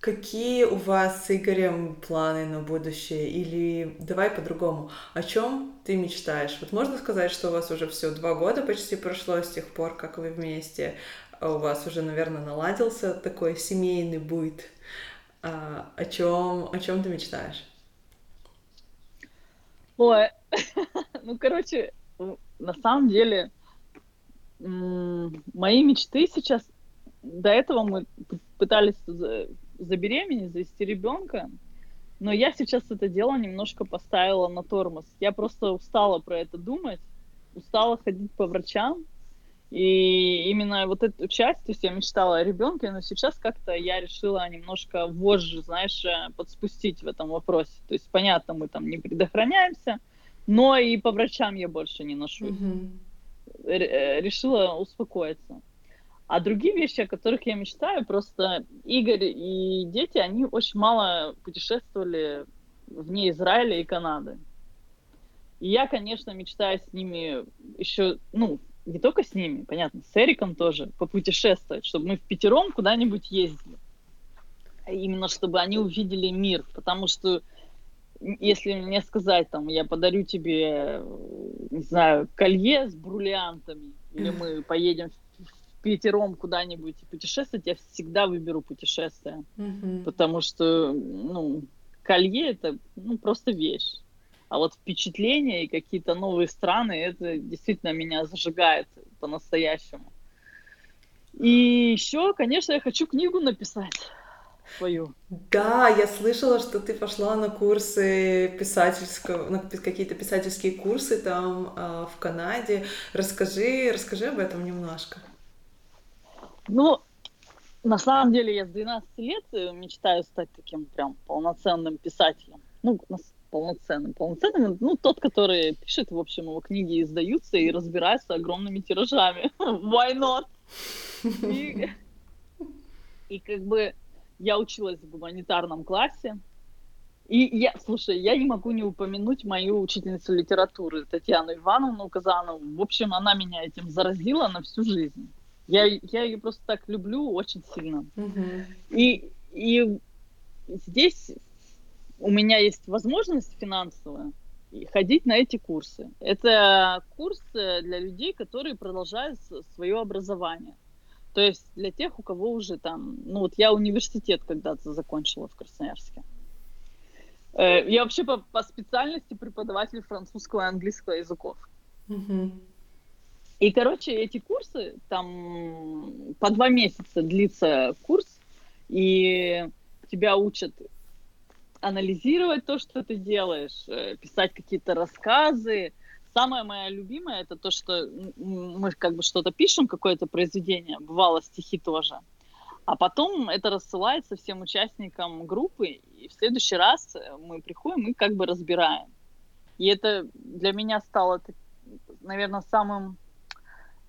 Какие у вас с Игорем планы на будущее? Или давай по-другому. О чем ты мечтаешь? Вот можно сказать, что у вас уже все два года почти прошло с тех пор, как вы вместе. А у вас уже, наверное, наладился такой семейный быт. А, о чем, о чем ты мечтаешь? Ой, ну, короче, на самом деле, мои мечты сейчас, до этого мы пытались забеременеть, завести ребенка. Но я сейчас это дело немножко поставила на тормоз. Я просто устала про это думать, устала ходить по врачам. И именно вот эту часть, то есть я мечтала о ребенке, но сейчас как-то я решила немножко вожжи, знаешь, э, подспустить в этом вопросе. То есть, понятно, мы там не предохраняемся, но и по врачам я больше не ношусь. Mm-hmm. Решила успокоиться. А другие вещи, о которых я мечтаю, просто Игорь и дети, они очень мало путешествовали вне Израиля и Канады. И я, конечно, мечтаю с ними еще, ну, не только с ними, понятно, с Эриком тоже, попутешествовать, чтобы мы в пятером куда-нибудь ездили. Именно чтобы они увидели мир, потому что если мне сказать, там, я подарю тебе, не знаю, колье с бриллиантами, или мы поедем в пятером куда-нибудь путешествовать, я всегда выберу путешествие. Mm-hmm. Потому что, ну, колье это ну, просто вещь. А вот впечатления и какие-то новые страны, это действительно меня зажигает по-настоящему. И еще, конечно, я хочу книгу написать свою. Да, я слышала, что ты пошла на курсы писательского, на какие-то писательские курсы там э, в Канаде. Расскажи, расскажи об этом немножко. Ну, на самом деле я с 12 лет э, мечтаю стать таким прям полноценным писателем. Ну, полноценным. Полноценным, ну, тот, который пишет, в общем, его книги издаются и разбирается огромными тиражами. Why not? И, и как бы я училась в гуманитарном классе. И я, слушай, я не могу не упомянуть мою учительницу литературы Татьяну Ивановну Казанову. В общем, она меня этим заразила на всю жизнь. Я, я ее просто так люблю очень сильно. Uh-huh. И, и здесь у меня есть возможность финансовая ходить на эти курсы. Это курсы для людей, которые продолжают свое образование. То есть для тех, у кого уже там, ну вот я университет когда-то закончила в Красноярске. Э, я вообще по, по специальности преподаватель французского и английского языков. Uh-huh. И, короче, эти курсы, там по два месяца длится курс, и тебя учат анализировать то, что ты делаешь, э, писать какие-то рассказы. Самое мое любимое это то, что мы как бы что-то пишем, какое-то произведение, бывало стихи тоже. А потом это рассылается всем участникам группы, и в следующий раз мы приходим и как бы разбираем. И это для меня стало, наверное, самым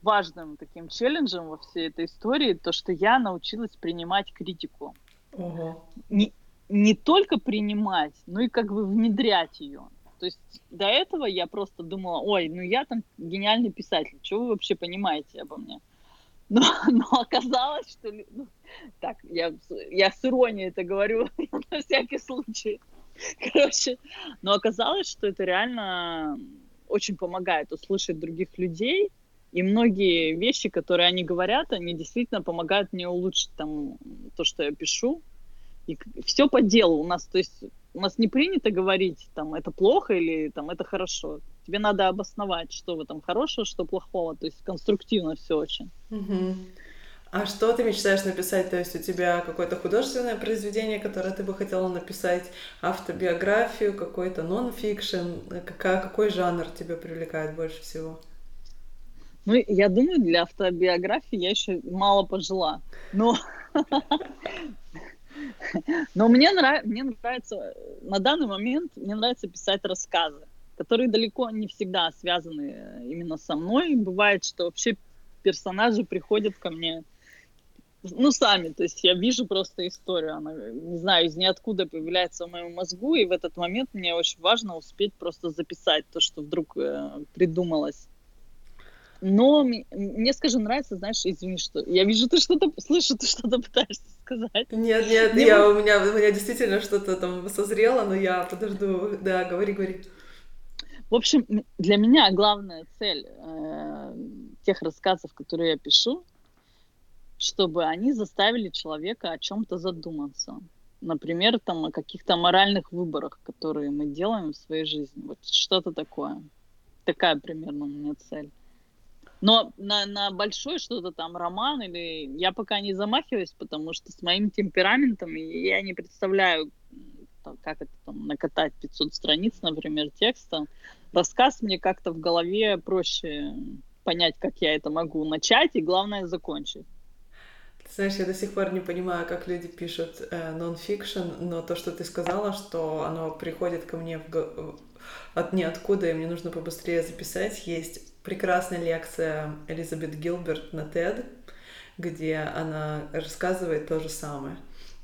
важным таким челленджем во всей этой истории то, что я научилась принимать критику. Угу. Не, не только принимать, но и как бы внедрять ее. То есть до этого я просто думала, ой, ну я там гениальный писатель, что вы вообще понимаете обо мне? Но, но оказалось, что... Ну, так, я, я с иронией это говорю на всякий случай. Короче, но оказалось, что это реально очень помогает услышать других людей, и многие вещи, которые они говорят, они действительно помогают мне улучшить там то, что я пишу. И все по делу у нас, то есть у нас не принято говорить, там, это плохо или там, это хорошо. Тебе надо обосновать, что в этом хорошего, что плохого. То есть конструктивно все очень. Угу. А что ты мечтаешь написать? То есть у тебя какое-то художественное произведение, которое ты бы хотела написать, автобиографию, какой-то нон-фикшн? Какая, какой жанр тебя привлекает больше всего? Ну, я думаю, для автобиографии я еще мало пожила. Но, но мне, нрав... мне нравится, на данный момент мне нравится писать рассказы, которые далеко не всегда связаны именно со мной. Бывает, что вообще персонажи приходят ко мне ну, сами, то есть я вижу просто историю, она, не знаю, из ниоткуда появляется в моем мозгу, и в этот момент мне очень важно успеть просто записать то, что вдруг э, придумалось. Но мне, скажи, нравится, знаешь, извини, что я вижу, ты что-то, слышу, ты что-то пытаешься сказать. Нет, нет, мне я, у, меня, у меня действительно что-то там созрело, но я подожду, да, говори, говори. В общем, для меня главная цель э, тех рассказов, которые я пишу, чтобы они заставили человека о чем-то задуматься. Например, там, о каких-то моральных выборах, которые мы делаем в своей жизни. Вот что-то такое. Такая примерно у меня цель. Но на, на большой что-то там роман или я пока не замахиваюсь, потому что с моим темпераментом я не представляю, как это там накатать 500 страниц, например, текста. Рассказ мне как-то в голове проще понять, как я это могу начать и главное закончить. Знаешь, я до сих пор не понимаю, как люди пишут э, нон-фикшн, но то, что ты сказала, что оно приходит ко мне в, от ниоткуда, и мне нужно побыстрее записать, есть прекрасная лекция Элизабет Гилберт на TED, где она рассказывает то же самое.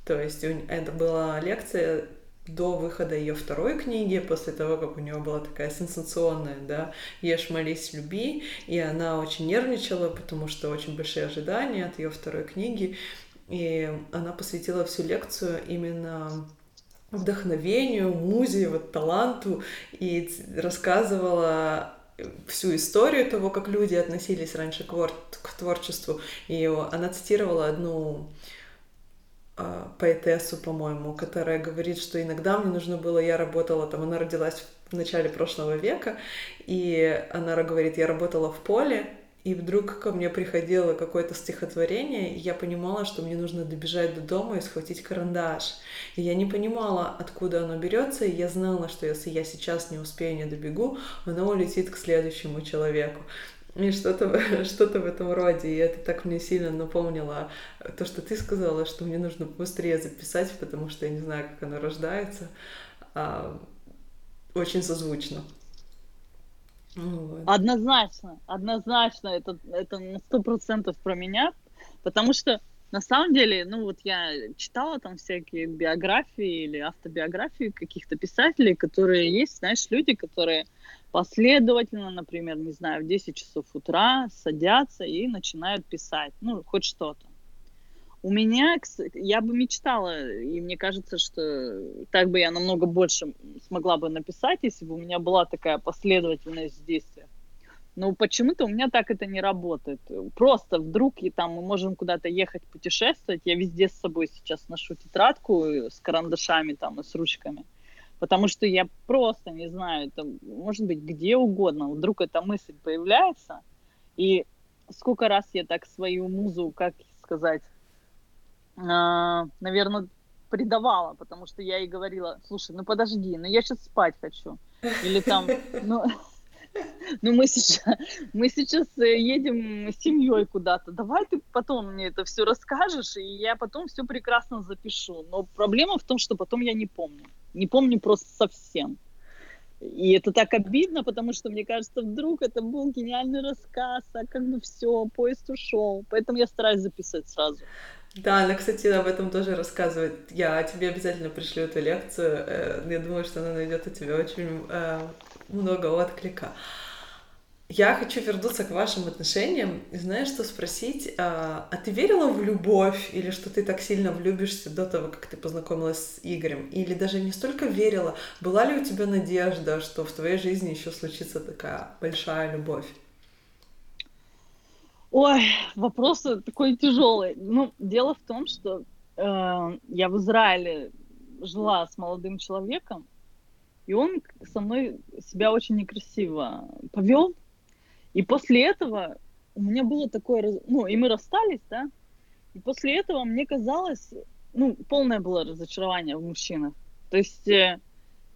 То есть это была лекция до выхода ее второй книги, после того, как у нее была такая сенсационная, да, «Ешь, молись, люби», и она очень нервничала, потому что очень большие ожидания от ее второй книги, и она посвятила всю лекцию именно вдохновению, музе, вот таланту, и рассказывала всю историю того, как люди относились раньше к, вор- к творчеству. И она цитировала одну а, поэтессу, по-моему, которая говорит, что иногда мне нужно было, я работала там, она родилась в начале прошлого века, и она говорит, я работала в поле, и вдруг ко мне приходило какое-то стихотворение, и я понимала, что мне нужно добежать до дома и схватить карандаш. И я не понимала, откуда оно берется, и я знала, что если я сейчас не успею, не добегу, оно улетит к следующему человеку. И что-то что в этом роде. И это так мне сильно напомнило то, что ты сказала, что мне нужно быстрее записать, потому что я не знаю, как оно рождается. А, очень созвучно. Вот. Однозначно, однозначно, это, это на сто процентов про меня, потому что на самом деле, ну вот я читала там всякие биографии или автобиографии каких-то писателей, которые есть, знаешь, люди, которые последовательно, например, не знаю, в 10 часов утра садятся и начинают писать, ну, хоть что-то. У меня, я бы мечтала, и мне кажется, что так бы я намного больше смогла бы написать, если бы у меня была такая последовательность действий. Но почему-то у меня так это не работает. Просто вдруг и там мы можем куда-то ехать путешествовать. Я везде с собой сейчас ношу тетрадку с карандашами там и с ручками потому что я просто не знаю, это может быть где угодно, вдруг эта мысль появляется, и сколько раз я так свою музу, как сказать, наверное, предавала, потому что я ей говорила, слушай, ну подожди, ну я сейчас спать хочу, или там, ну... Ну, мы сейчас, мы сейчас э, едем с семьей куда-то. Давай ты потом мне это все расскажешь, и я потом все прекрасно запишу. Но проблема в том, что потом я не помню. Не помню просто совсем. И это так обидно, потому что, мне кажется, вдруг это был гениальный рассказ, а как бы все, поезд ушел. Поэтому я стараюсь записать сразу. Да, она, кстати, об этом тоже рассказывает. Я тебе обязательно пришлю эту лекцию. Э, я думаю, что она найдет у тебя очень э, много отклика. Я хочу вернуться к вашим отношениям и знаешь, что спросить, а, а ты верила в любовь или что ты так сильно влюбишься до того, как ты познакомилась с Игорем? Или даже не столько верила, была ли у тебя надежда, что в твоей жизни еще случится такая большая любовь? Ой, вопрос такой тяжелый. Ну, дело в том, что э, я в Израиле жила с молодым человеком, и он со мной себя очень некрасиво повел, и после этого у меня было такое, ну, и мы расстались, да, и после этого мне казалось, ну, полное было разочарование в мужчинах. То есть э,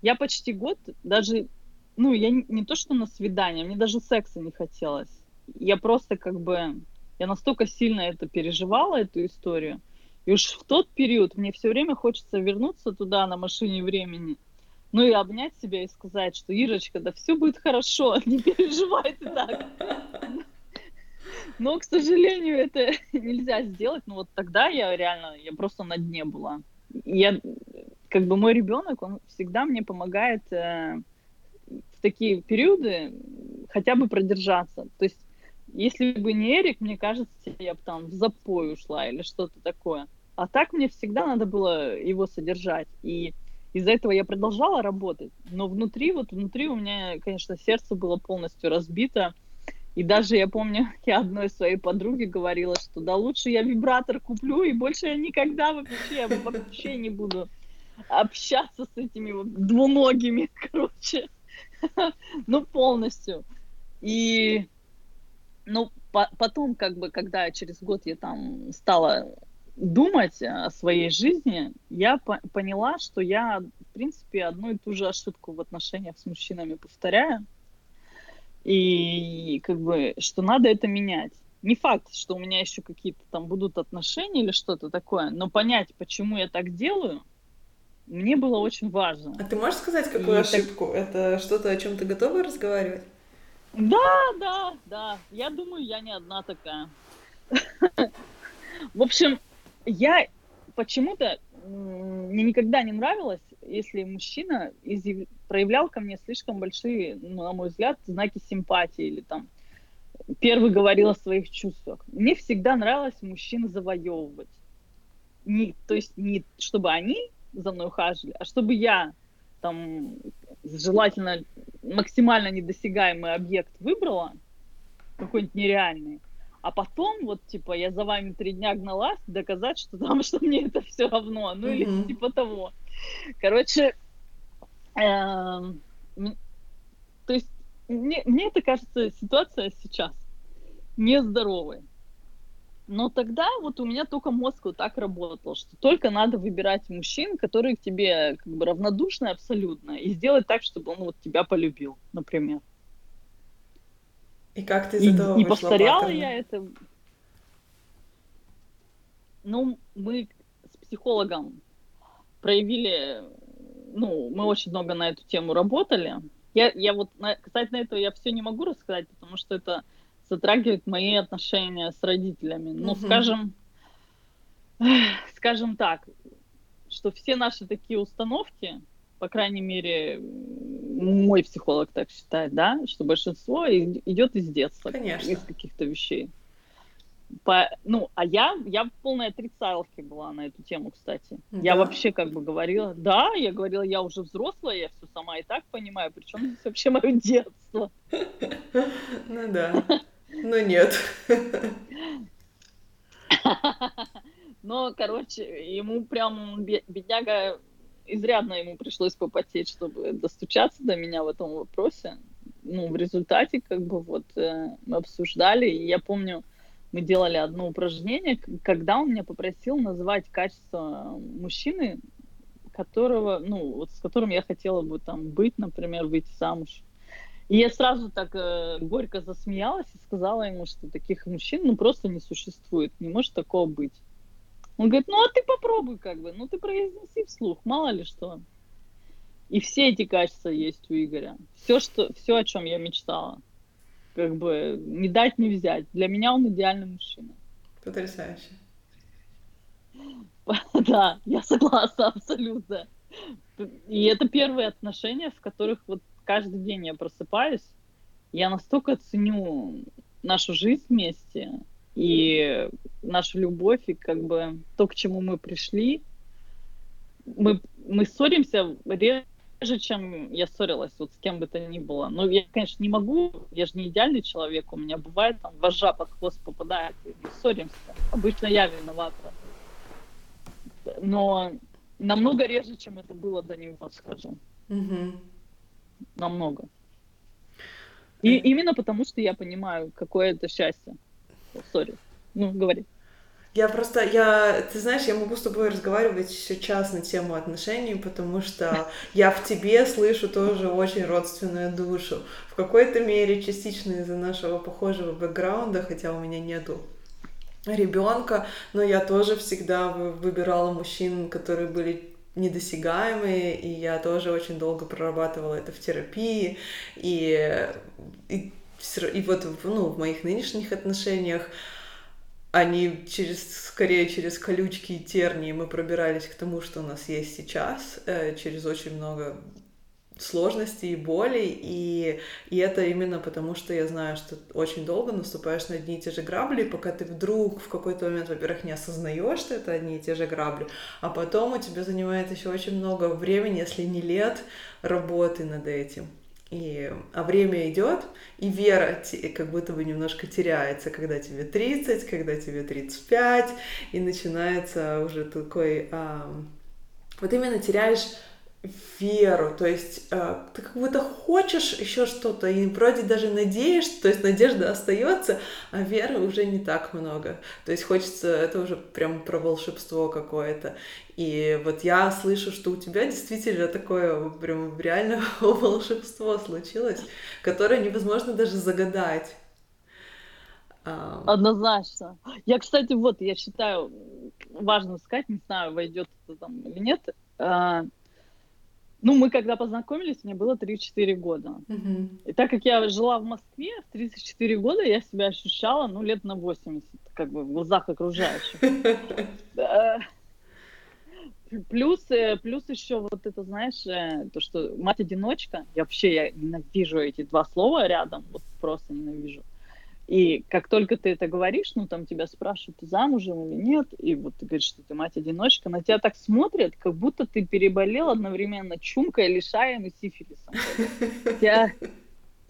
я почти год даже, ну, я не, не то, что на свидание, мне даже секса не хотелось. Я просто как бы, я настолько сильно это переживала, эту историю. И уж в тот период мне все время хочется вернуться туда на машине времени – ну и обнять себя и сказать, что Ирочка, да все будет хорошо, не переживай ты так. Но, к сожалению, это нельзя сделать. Но вот тогда я реально, я просто на дне была. Я, как бы мой ребенок, он всегда мне помогает э, в такие периоды хотя бы продержаться. То есть, если бы не Эрик, мне кажется, я бы там в запой ушла или что-то такое. А так мне всегда надо было его содержать. И из-за этого я продолжала работать, но внутри, вот внутри у меня, конечно, сердце было полностью разбито. И даже я помню, я одной своей подруге говорила, что да лучше я вибратор куплю, и больше я никогда вообще, вообще не буду общаться с этими вот двуногими, короче. Ну, полностью. И, ну, по потом, как бы, когда через год я там стала думать о своей жизни, я по поняла, что я, в принципе, одну и ту же ошибку в отношениях с мужчинами повторяю. И как бы, что надо это менять. Не факт, что у меня еще какие-то там будут отношения или что-то такое, но понять, почему я так делаю, мне было очень важно. А ты можешь сказать, какую и ошибку? Так... Это что-то, о чем ты готова разговаривать? Да, да, да. Я думаю, я не одна такая. В общем, я почему-то мне никогда не нравилось, если мужчина изъяв... проявлял ко мне слишком большие, ну, на мой взгляд, знаки симпатии или там первый говорил о своих чувствах. Мне всегда нравилось мужчин завоевывать. Не, то есть не чтобы они за мной ухаживали, а чтобы я там желательно максимально недосягаемый объект выбрала, какой-нибудь нереальный, а потом, вот, типа, я за вами три дня гналась, доказать, что там, что мне это все равно, ну mm-hmm. или типа того. Короче, эм, то есть мне, мне это кажется ситуация сейчас нездоровой. Но тогда вот у меня только мозг вот так работал, что только надо выбирать мужчин, которые к тебе как бы равнодушны абсолютно, и сделать так, чтобы он вот тебя полюбил, например. И как ты из и, этого Не повторяла паттерна? я это. Ну, мы с психологом проявили, ну, мы очень много на эту тему работали. Я, я вот на, касательно этого я все не могу рассказать, потому что это затрагивает мои отношения с родителями. Ну, угу. скажем, скажем так, что все наши такие установки, по крайней мере, мой психолог так считает, да, что большинство идет из детства, Конечно. из каких-то вещей. По, ну, а я, я в полной отрицалке была на эту тему, кстати. Да. Я вообще как бы говорила, да, я говорила, я уже взрослая, я все сама и так понимаю, причем здесь вообще мое детство. Ну да, но нет. Но, короче, ему прям бедняга изрядно ему пришлось попотеть, чтобы достучаться до меня в этом вопросе. Ну, в результате, как бы, вот, э, мы обсуждали, и я помню, мы делали одно упражнение, когда он меня попросил назвать качество мужчины, которого, ну, вот с которым я хотела бы там быть, например, выйти замуж. И я сразу так э, горько засмеялась и сказала ему, что таких мужчин, ну, просто не существует, не может такого быть. Он говорит, ну а ты попробуй как бы, ну ты произнеси вслух, мало ли что. И все эти качества есть у Игоря. Все, что, все, о чем я мечтала. Как бы не дать, не взять. Для меня он идеальный мужчина. Потрясающе. Да, я согласна абсолютно. И это первые отношения, в которых вот каждый день я просыпаюсь, я настолько ценю нашу жизнь вместе и нашу любовь, и как бы то, к чему мы пришли. Мы, мы ссоримся реже, чем я ссорилась вот с кем бы то ни было. Но я, конечно, не могу, я же не идеальный человек, у меня бывает там вожа под хвост попадает, и мы ссоримся. Обычно я виновата. Но намного реже, чем это было до него, скажем. Угу. Намного. И именно потому, что я понимаю, какое это счастье. Сори. Ну, говори. Я просто, я, ты знаешь, я могу с тобой разговаривать сейчас на тему отношений, потому что я в тебе слышу тоже очень родственную душу. В какой-то мере частично из-за нашего похожего бэкграунда, хотя у меня нету ребенка, но я тоже всегда выбирала мужчин, которые были недосягаемые, и я тоже очень долго прорабатывала это в терапии, и, и, и вот ну, в моих нынешних отношениях они через, скорее через колючки и тернии мы пробирались к тому, что у нас есть сейчас, э, через очень много сложностей и болей, и, и это именно потому, что я знаю, что очень долго наступаешь на одни и те же грабли, пока ты вдруг в какой-то момент, во-первых, не осознаешь, что это одни и те же грабли, а потом у тебя занимает еще очень много времени, если не лет, работы над этим. И, а время идет, и вера как будто бы немножко теряется, когда тебе 30, когда тебе 35, и начинается уже такой... А, вот именно теряешь веру, то есть э, ты как будто хочешь еще что-то и вроде даже надеешься, то есть надежда остается, а веры уже не так много, то есть хочется, это уже прям про волшебство какое-то, и вот я слышу, что у тебя действительно такое прям реально волшебство случилось, которое невозможно даже загадать. Однозначно. Я, кстати, вот, я считаю, важно сказать, не знаю, войдет это там или нет, а, ну, мы когда познакомились, мне было 3-4 года. Uh-huh. И так как я жила в Москве, в 34 года я себя ощущала, ну, лет на 80, как бы в глазах окружающих. Плюс, э, плюс еще вот это, знаешь, э, то, что мать-одиночка, я вообще я ненавижу эти два слова рядом, вот просто ненавижу. И как только ты это говоришь, ну, там тебя спрашивают, ты замужем или нет, и вот ты говоришь, что ты мать-одиночка, на тебя так смотрят, как будто ты переболел одновременно чумкой, лишаем и сифилисом. Тебя,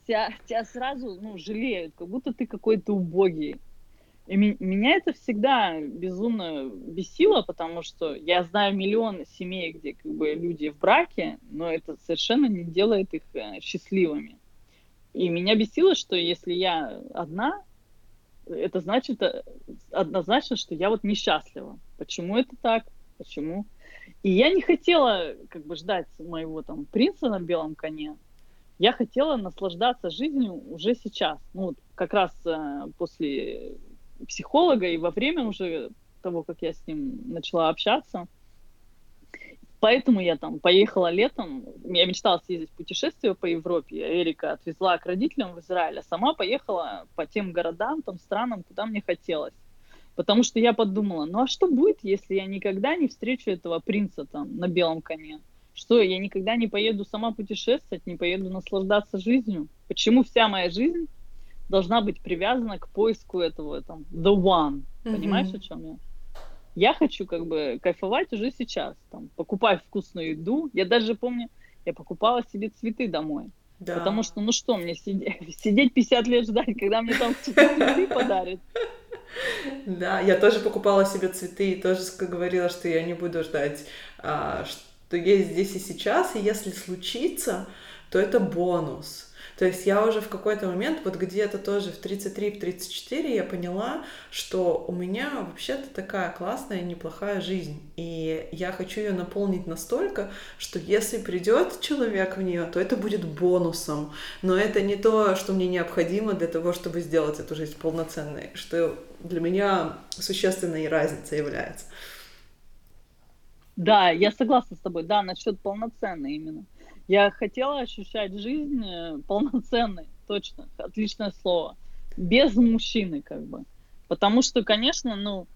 тебя, тебя сразу, ну, жалеют, как будто ты какой-то убогий. И меня это всегда безумно бесило, потому что я знаю миллион семей, где как бы люди в браке, но это совершенно не делает их э, счастливыми. И меня бесило, что если я одна, это значит э, однозначно, что я вот несчастлива. Почему это так? Почему? И я не хотела как бы ждать моего там принца на белом коне. Я хотела наслаждаться жизнью уже сейчас. Ну, как раз э, после психолога и во время уже того, как я с ним начала общаться – Поэтому я там поехала летом, я мечтала съездить в путешествие по Европе, Эрика отвезла к родителям в Израиль, а сама поехала по тем городам, там странам, куда мне хотелось. Потому что я подумала, ну а что будет, если я никогда не встречу этого принца там на белом коне? Что, я никогда не поеду сама путешествовать, не поеду наслаждаться жизнью? Почему вся моя жизнь должна быть привязана к поиску этого, там, the one? Понимаешь, mm-hmm. о чем я? Я хочу как бы кайфовать уже сейчас, там, покупать вкусную еду. Я даже помню, я покупала себе цветы домой. Да. Потому что, ну что, мне сидеть, сидеть 50 лет ждать, когда мне там цветы подарят. Да, я тоже покупала себе цветы и тоже говорила, что я не буду ждать, а, что есть здесь и сейчас, и если случится, то это бонус. То есть я уже в какой-то момент, вот где-то тоже в 33-34 я поняла, что у меня вообще-то такая классная, неплохая жизнь. И я хочу ее наполнить настолько, что если придет человек в нее, то это будет бонусом. Но это не то, что мне необходимо для того, чтобы сделать эту жизнь полноценной, что для меня существенной разница является. Да, я согласна с тобой, да, насчет полноценной именно. Я хотела ощущать жизнь э, полноценной, точно, отличное слово, без мужчины как бы. Потому что, конечно, ну,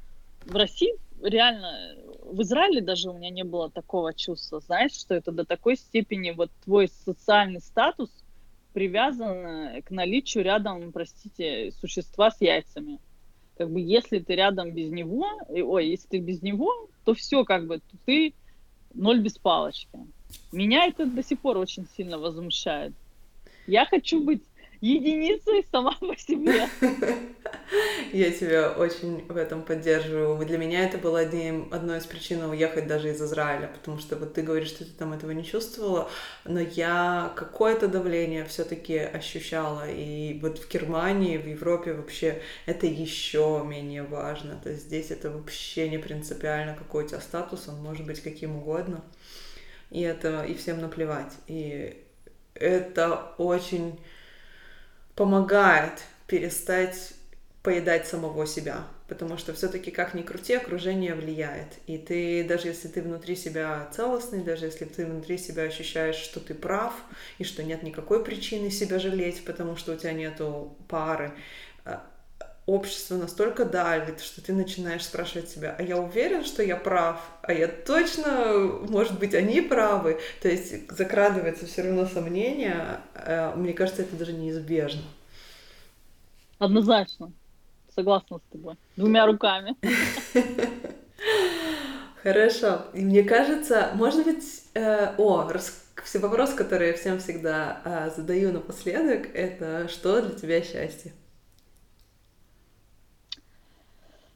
в России реально, в Израиле даже у меня не было такого чувства, знаешь, что это до такой степени вот твой социальный статус привязан к наличию рядом, простите, существа с яйцами. Как бы если ты рядом без него, ой, если ты без него, то все как бы ты ноль без палочки. Меня это до сих пор очень сильно возмущает. Я хочу быть единицей сама по себе. Я тебя очень в этом поддерживаю. Для меня это было одним, одной из причин уехать даже из Израиля, потому что вот ты говоришь, что ты там этого не чувствовала, но я какое-то давление все-таки ощущала. И вот в Германии, в Европе вообще это еще менее важно. То есть здесь это вообще не принципиально, какой у тебя статус, он может быть каким угодно. И это и всем наплевать. И это очень помогает перестать поедать самого себя, потому что все-таки как ни крути, окружение влияет. И ты, даже если ты внутри себя целостный, даже если ты внутри себя ощущаешь, что ты прав, и что нет никакой причины себя жалеть, потому что у тебя нету пары, общество настолько давит, что ты начинаешь спрашивать себя, а я уверен, что я прав, а я точно, может быть, они правы. То есть закрадывается все равно сомнение. Э, мне кажется, это даже неизбежно. Однозначно. Согласна с тобой. Двумя руками. Хорошо. И мне кажется, может быть, э, о, рас... все вопрос, который я всем всегда э, задаю напоследок, это что для тебя счастье?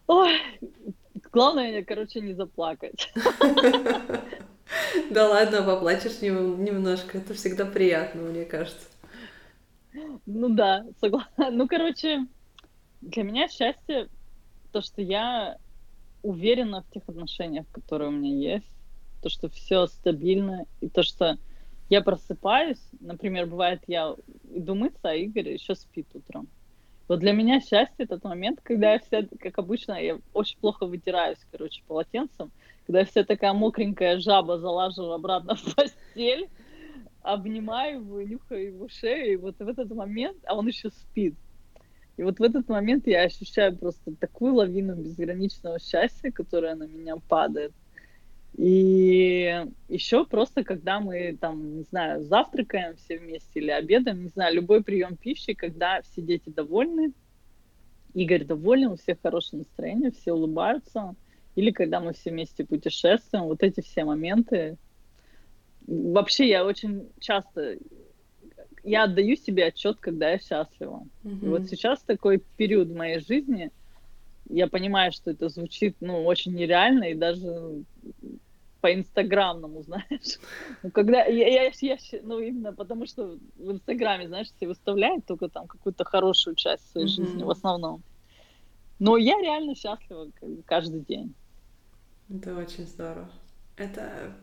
Ой, главное, короче, не заплакать. Да ладно, поплачешь немножко, это всегда приятно, мне кажется. Ну да, согласна. Ну, короче, для меня счастье то, что я уверена в тех отношениях, которые у меня есть, то, что все стабильно, и то, что я просыпаюсь, например, бывает, я иду мыться, а Игорь еще спит утром. Вот для меня счастье тот момент, когда я вся, как обычно, я очень плохо вытираюсь, короче, полотенцем, когда я вся такая мокренькая жаба залажу обратно в постель, обнимаю его, нюхаю его шею, и вот в этот момент, а он еще спит, и вот в этот момент я ощущаю просто такую лавину безграничного счастья, которая на меня падает. И еще просто, когда мы там, не знаю, завтракаем все вместе или обедаем, не знаю, любой прием пищи, когда все дети довольны, Игорь доволен, у всех хорошее настроение, все улыбаются, или когда мы все вместе путешествуем, вот эти все моменты. Вообще я очень часто я отдаю себе отчет, когда я счастлива. Mm-hmm. И вот сейчас такой период в моей жизни, я понимаю, что это звучит, ну, очень нереально и даже по инстаграмному, знаешь. Ну, когда я, я, я, ну, именно потому что в инстаграме, знаешь, все выставляют только там какую-то хорошую часть своей mm-hmm. жизни в основном. Но я реально счастлива каждый день. Это очень здорово. Это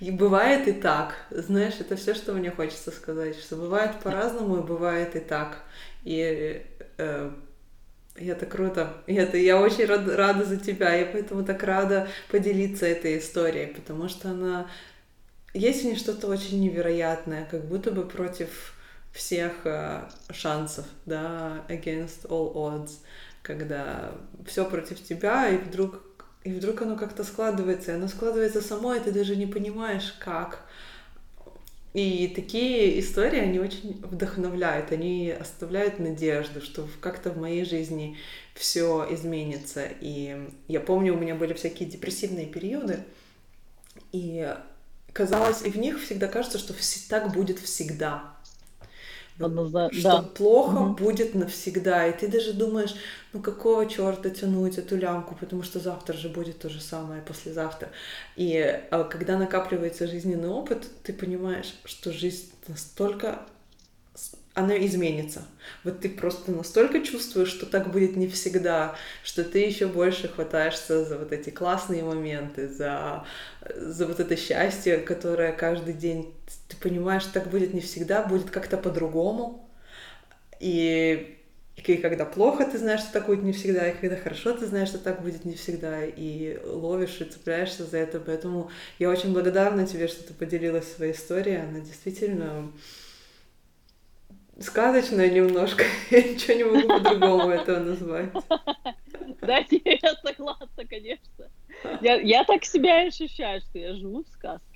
и бывает и так. Знаешь, это все, что мне хочется сказать, что бывает по-разному и бывает и так. И э, и это круто. И это я очень рад, рада за тебя. Я поэтому так рада поделиться этой историей, потому что она есть в ней что-то очень невероятное, как будто бы против всех э, шансов, да, against all odds, когда все против тебя, и вдруг и вдруг оно как-то складывается, и оно складывается само, и ты даже не понимаешь, как. И такие истории, они очень вдохновляют, они оставляют надежду, что как-то в моей жизни все изменится. И я помню, у меня были всякие депрессивные периоды, и казалось, и в них всегда кажется, что так будет всегда. Однозна... что да. плохо угу. будет навсегда. И ты даже думаешь, ну какого черта тянуть эту лямку, потому что завтра же будет то же самое, послезавтра. И а, когда накапливается жизненный опыт, ты понимаешь, что жизнь настолько она изменится. Вот ты просто настолько чувствуешь, что так будет не всегда, что ты еще больше хватаешься за вот эти классные моменты, за, за вот это счастье, которое каждый день ты понимаешь, так будет не всегда, будет как-то по-другому. И, и когда плохо, ты знаешь, что так будет не всегда, и когда хорошо, ты знаешь, что так будет не всегда, и ловишь и цепляешься за это. Поэтому я очень благодарна тебе, что ты поделилась своей историей. Она действительно сказочная немножко. Я ничего не могу по-другому этого назвать. Да, я согласна, конечно. Я, так себя ощущаю, что я живу в сказке.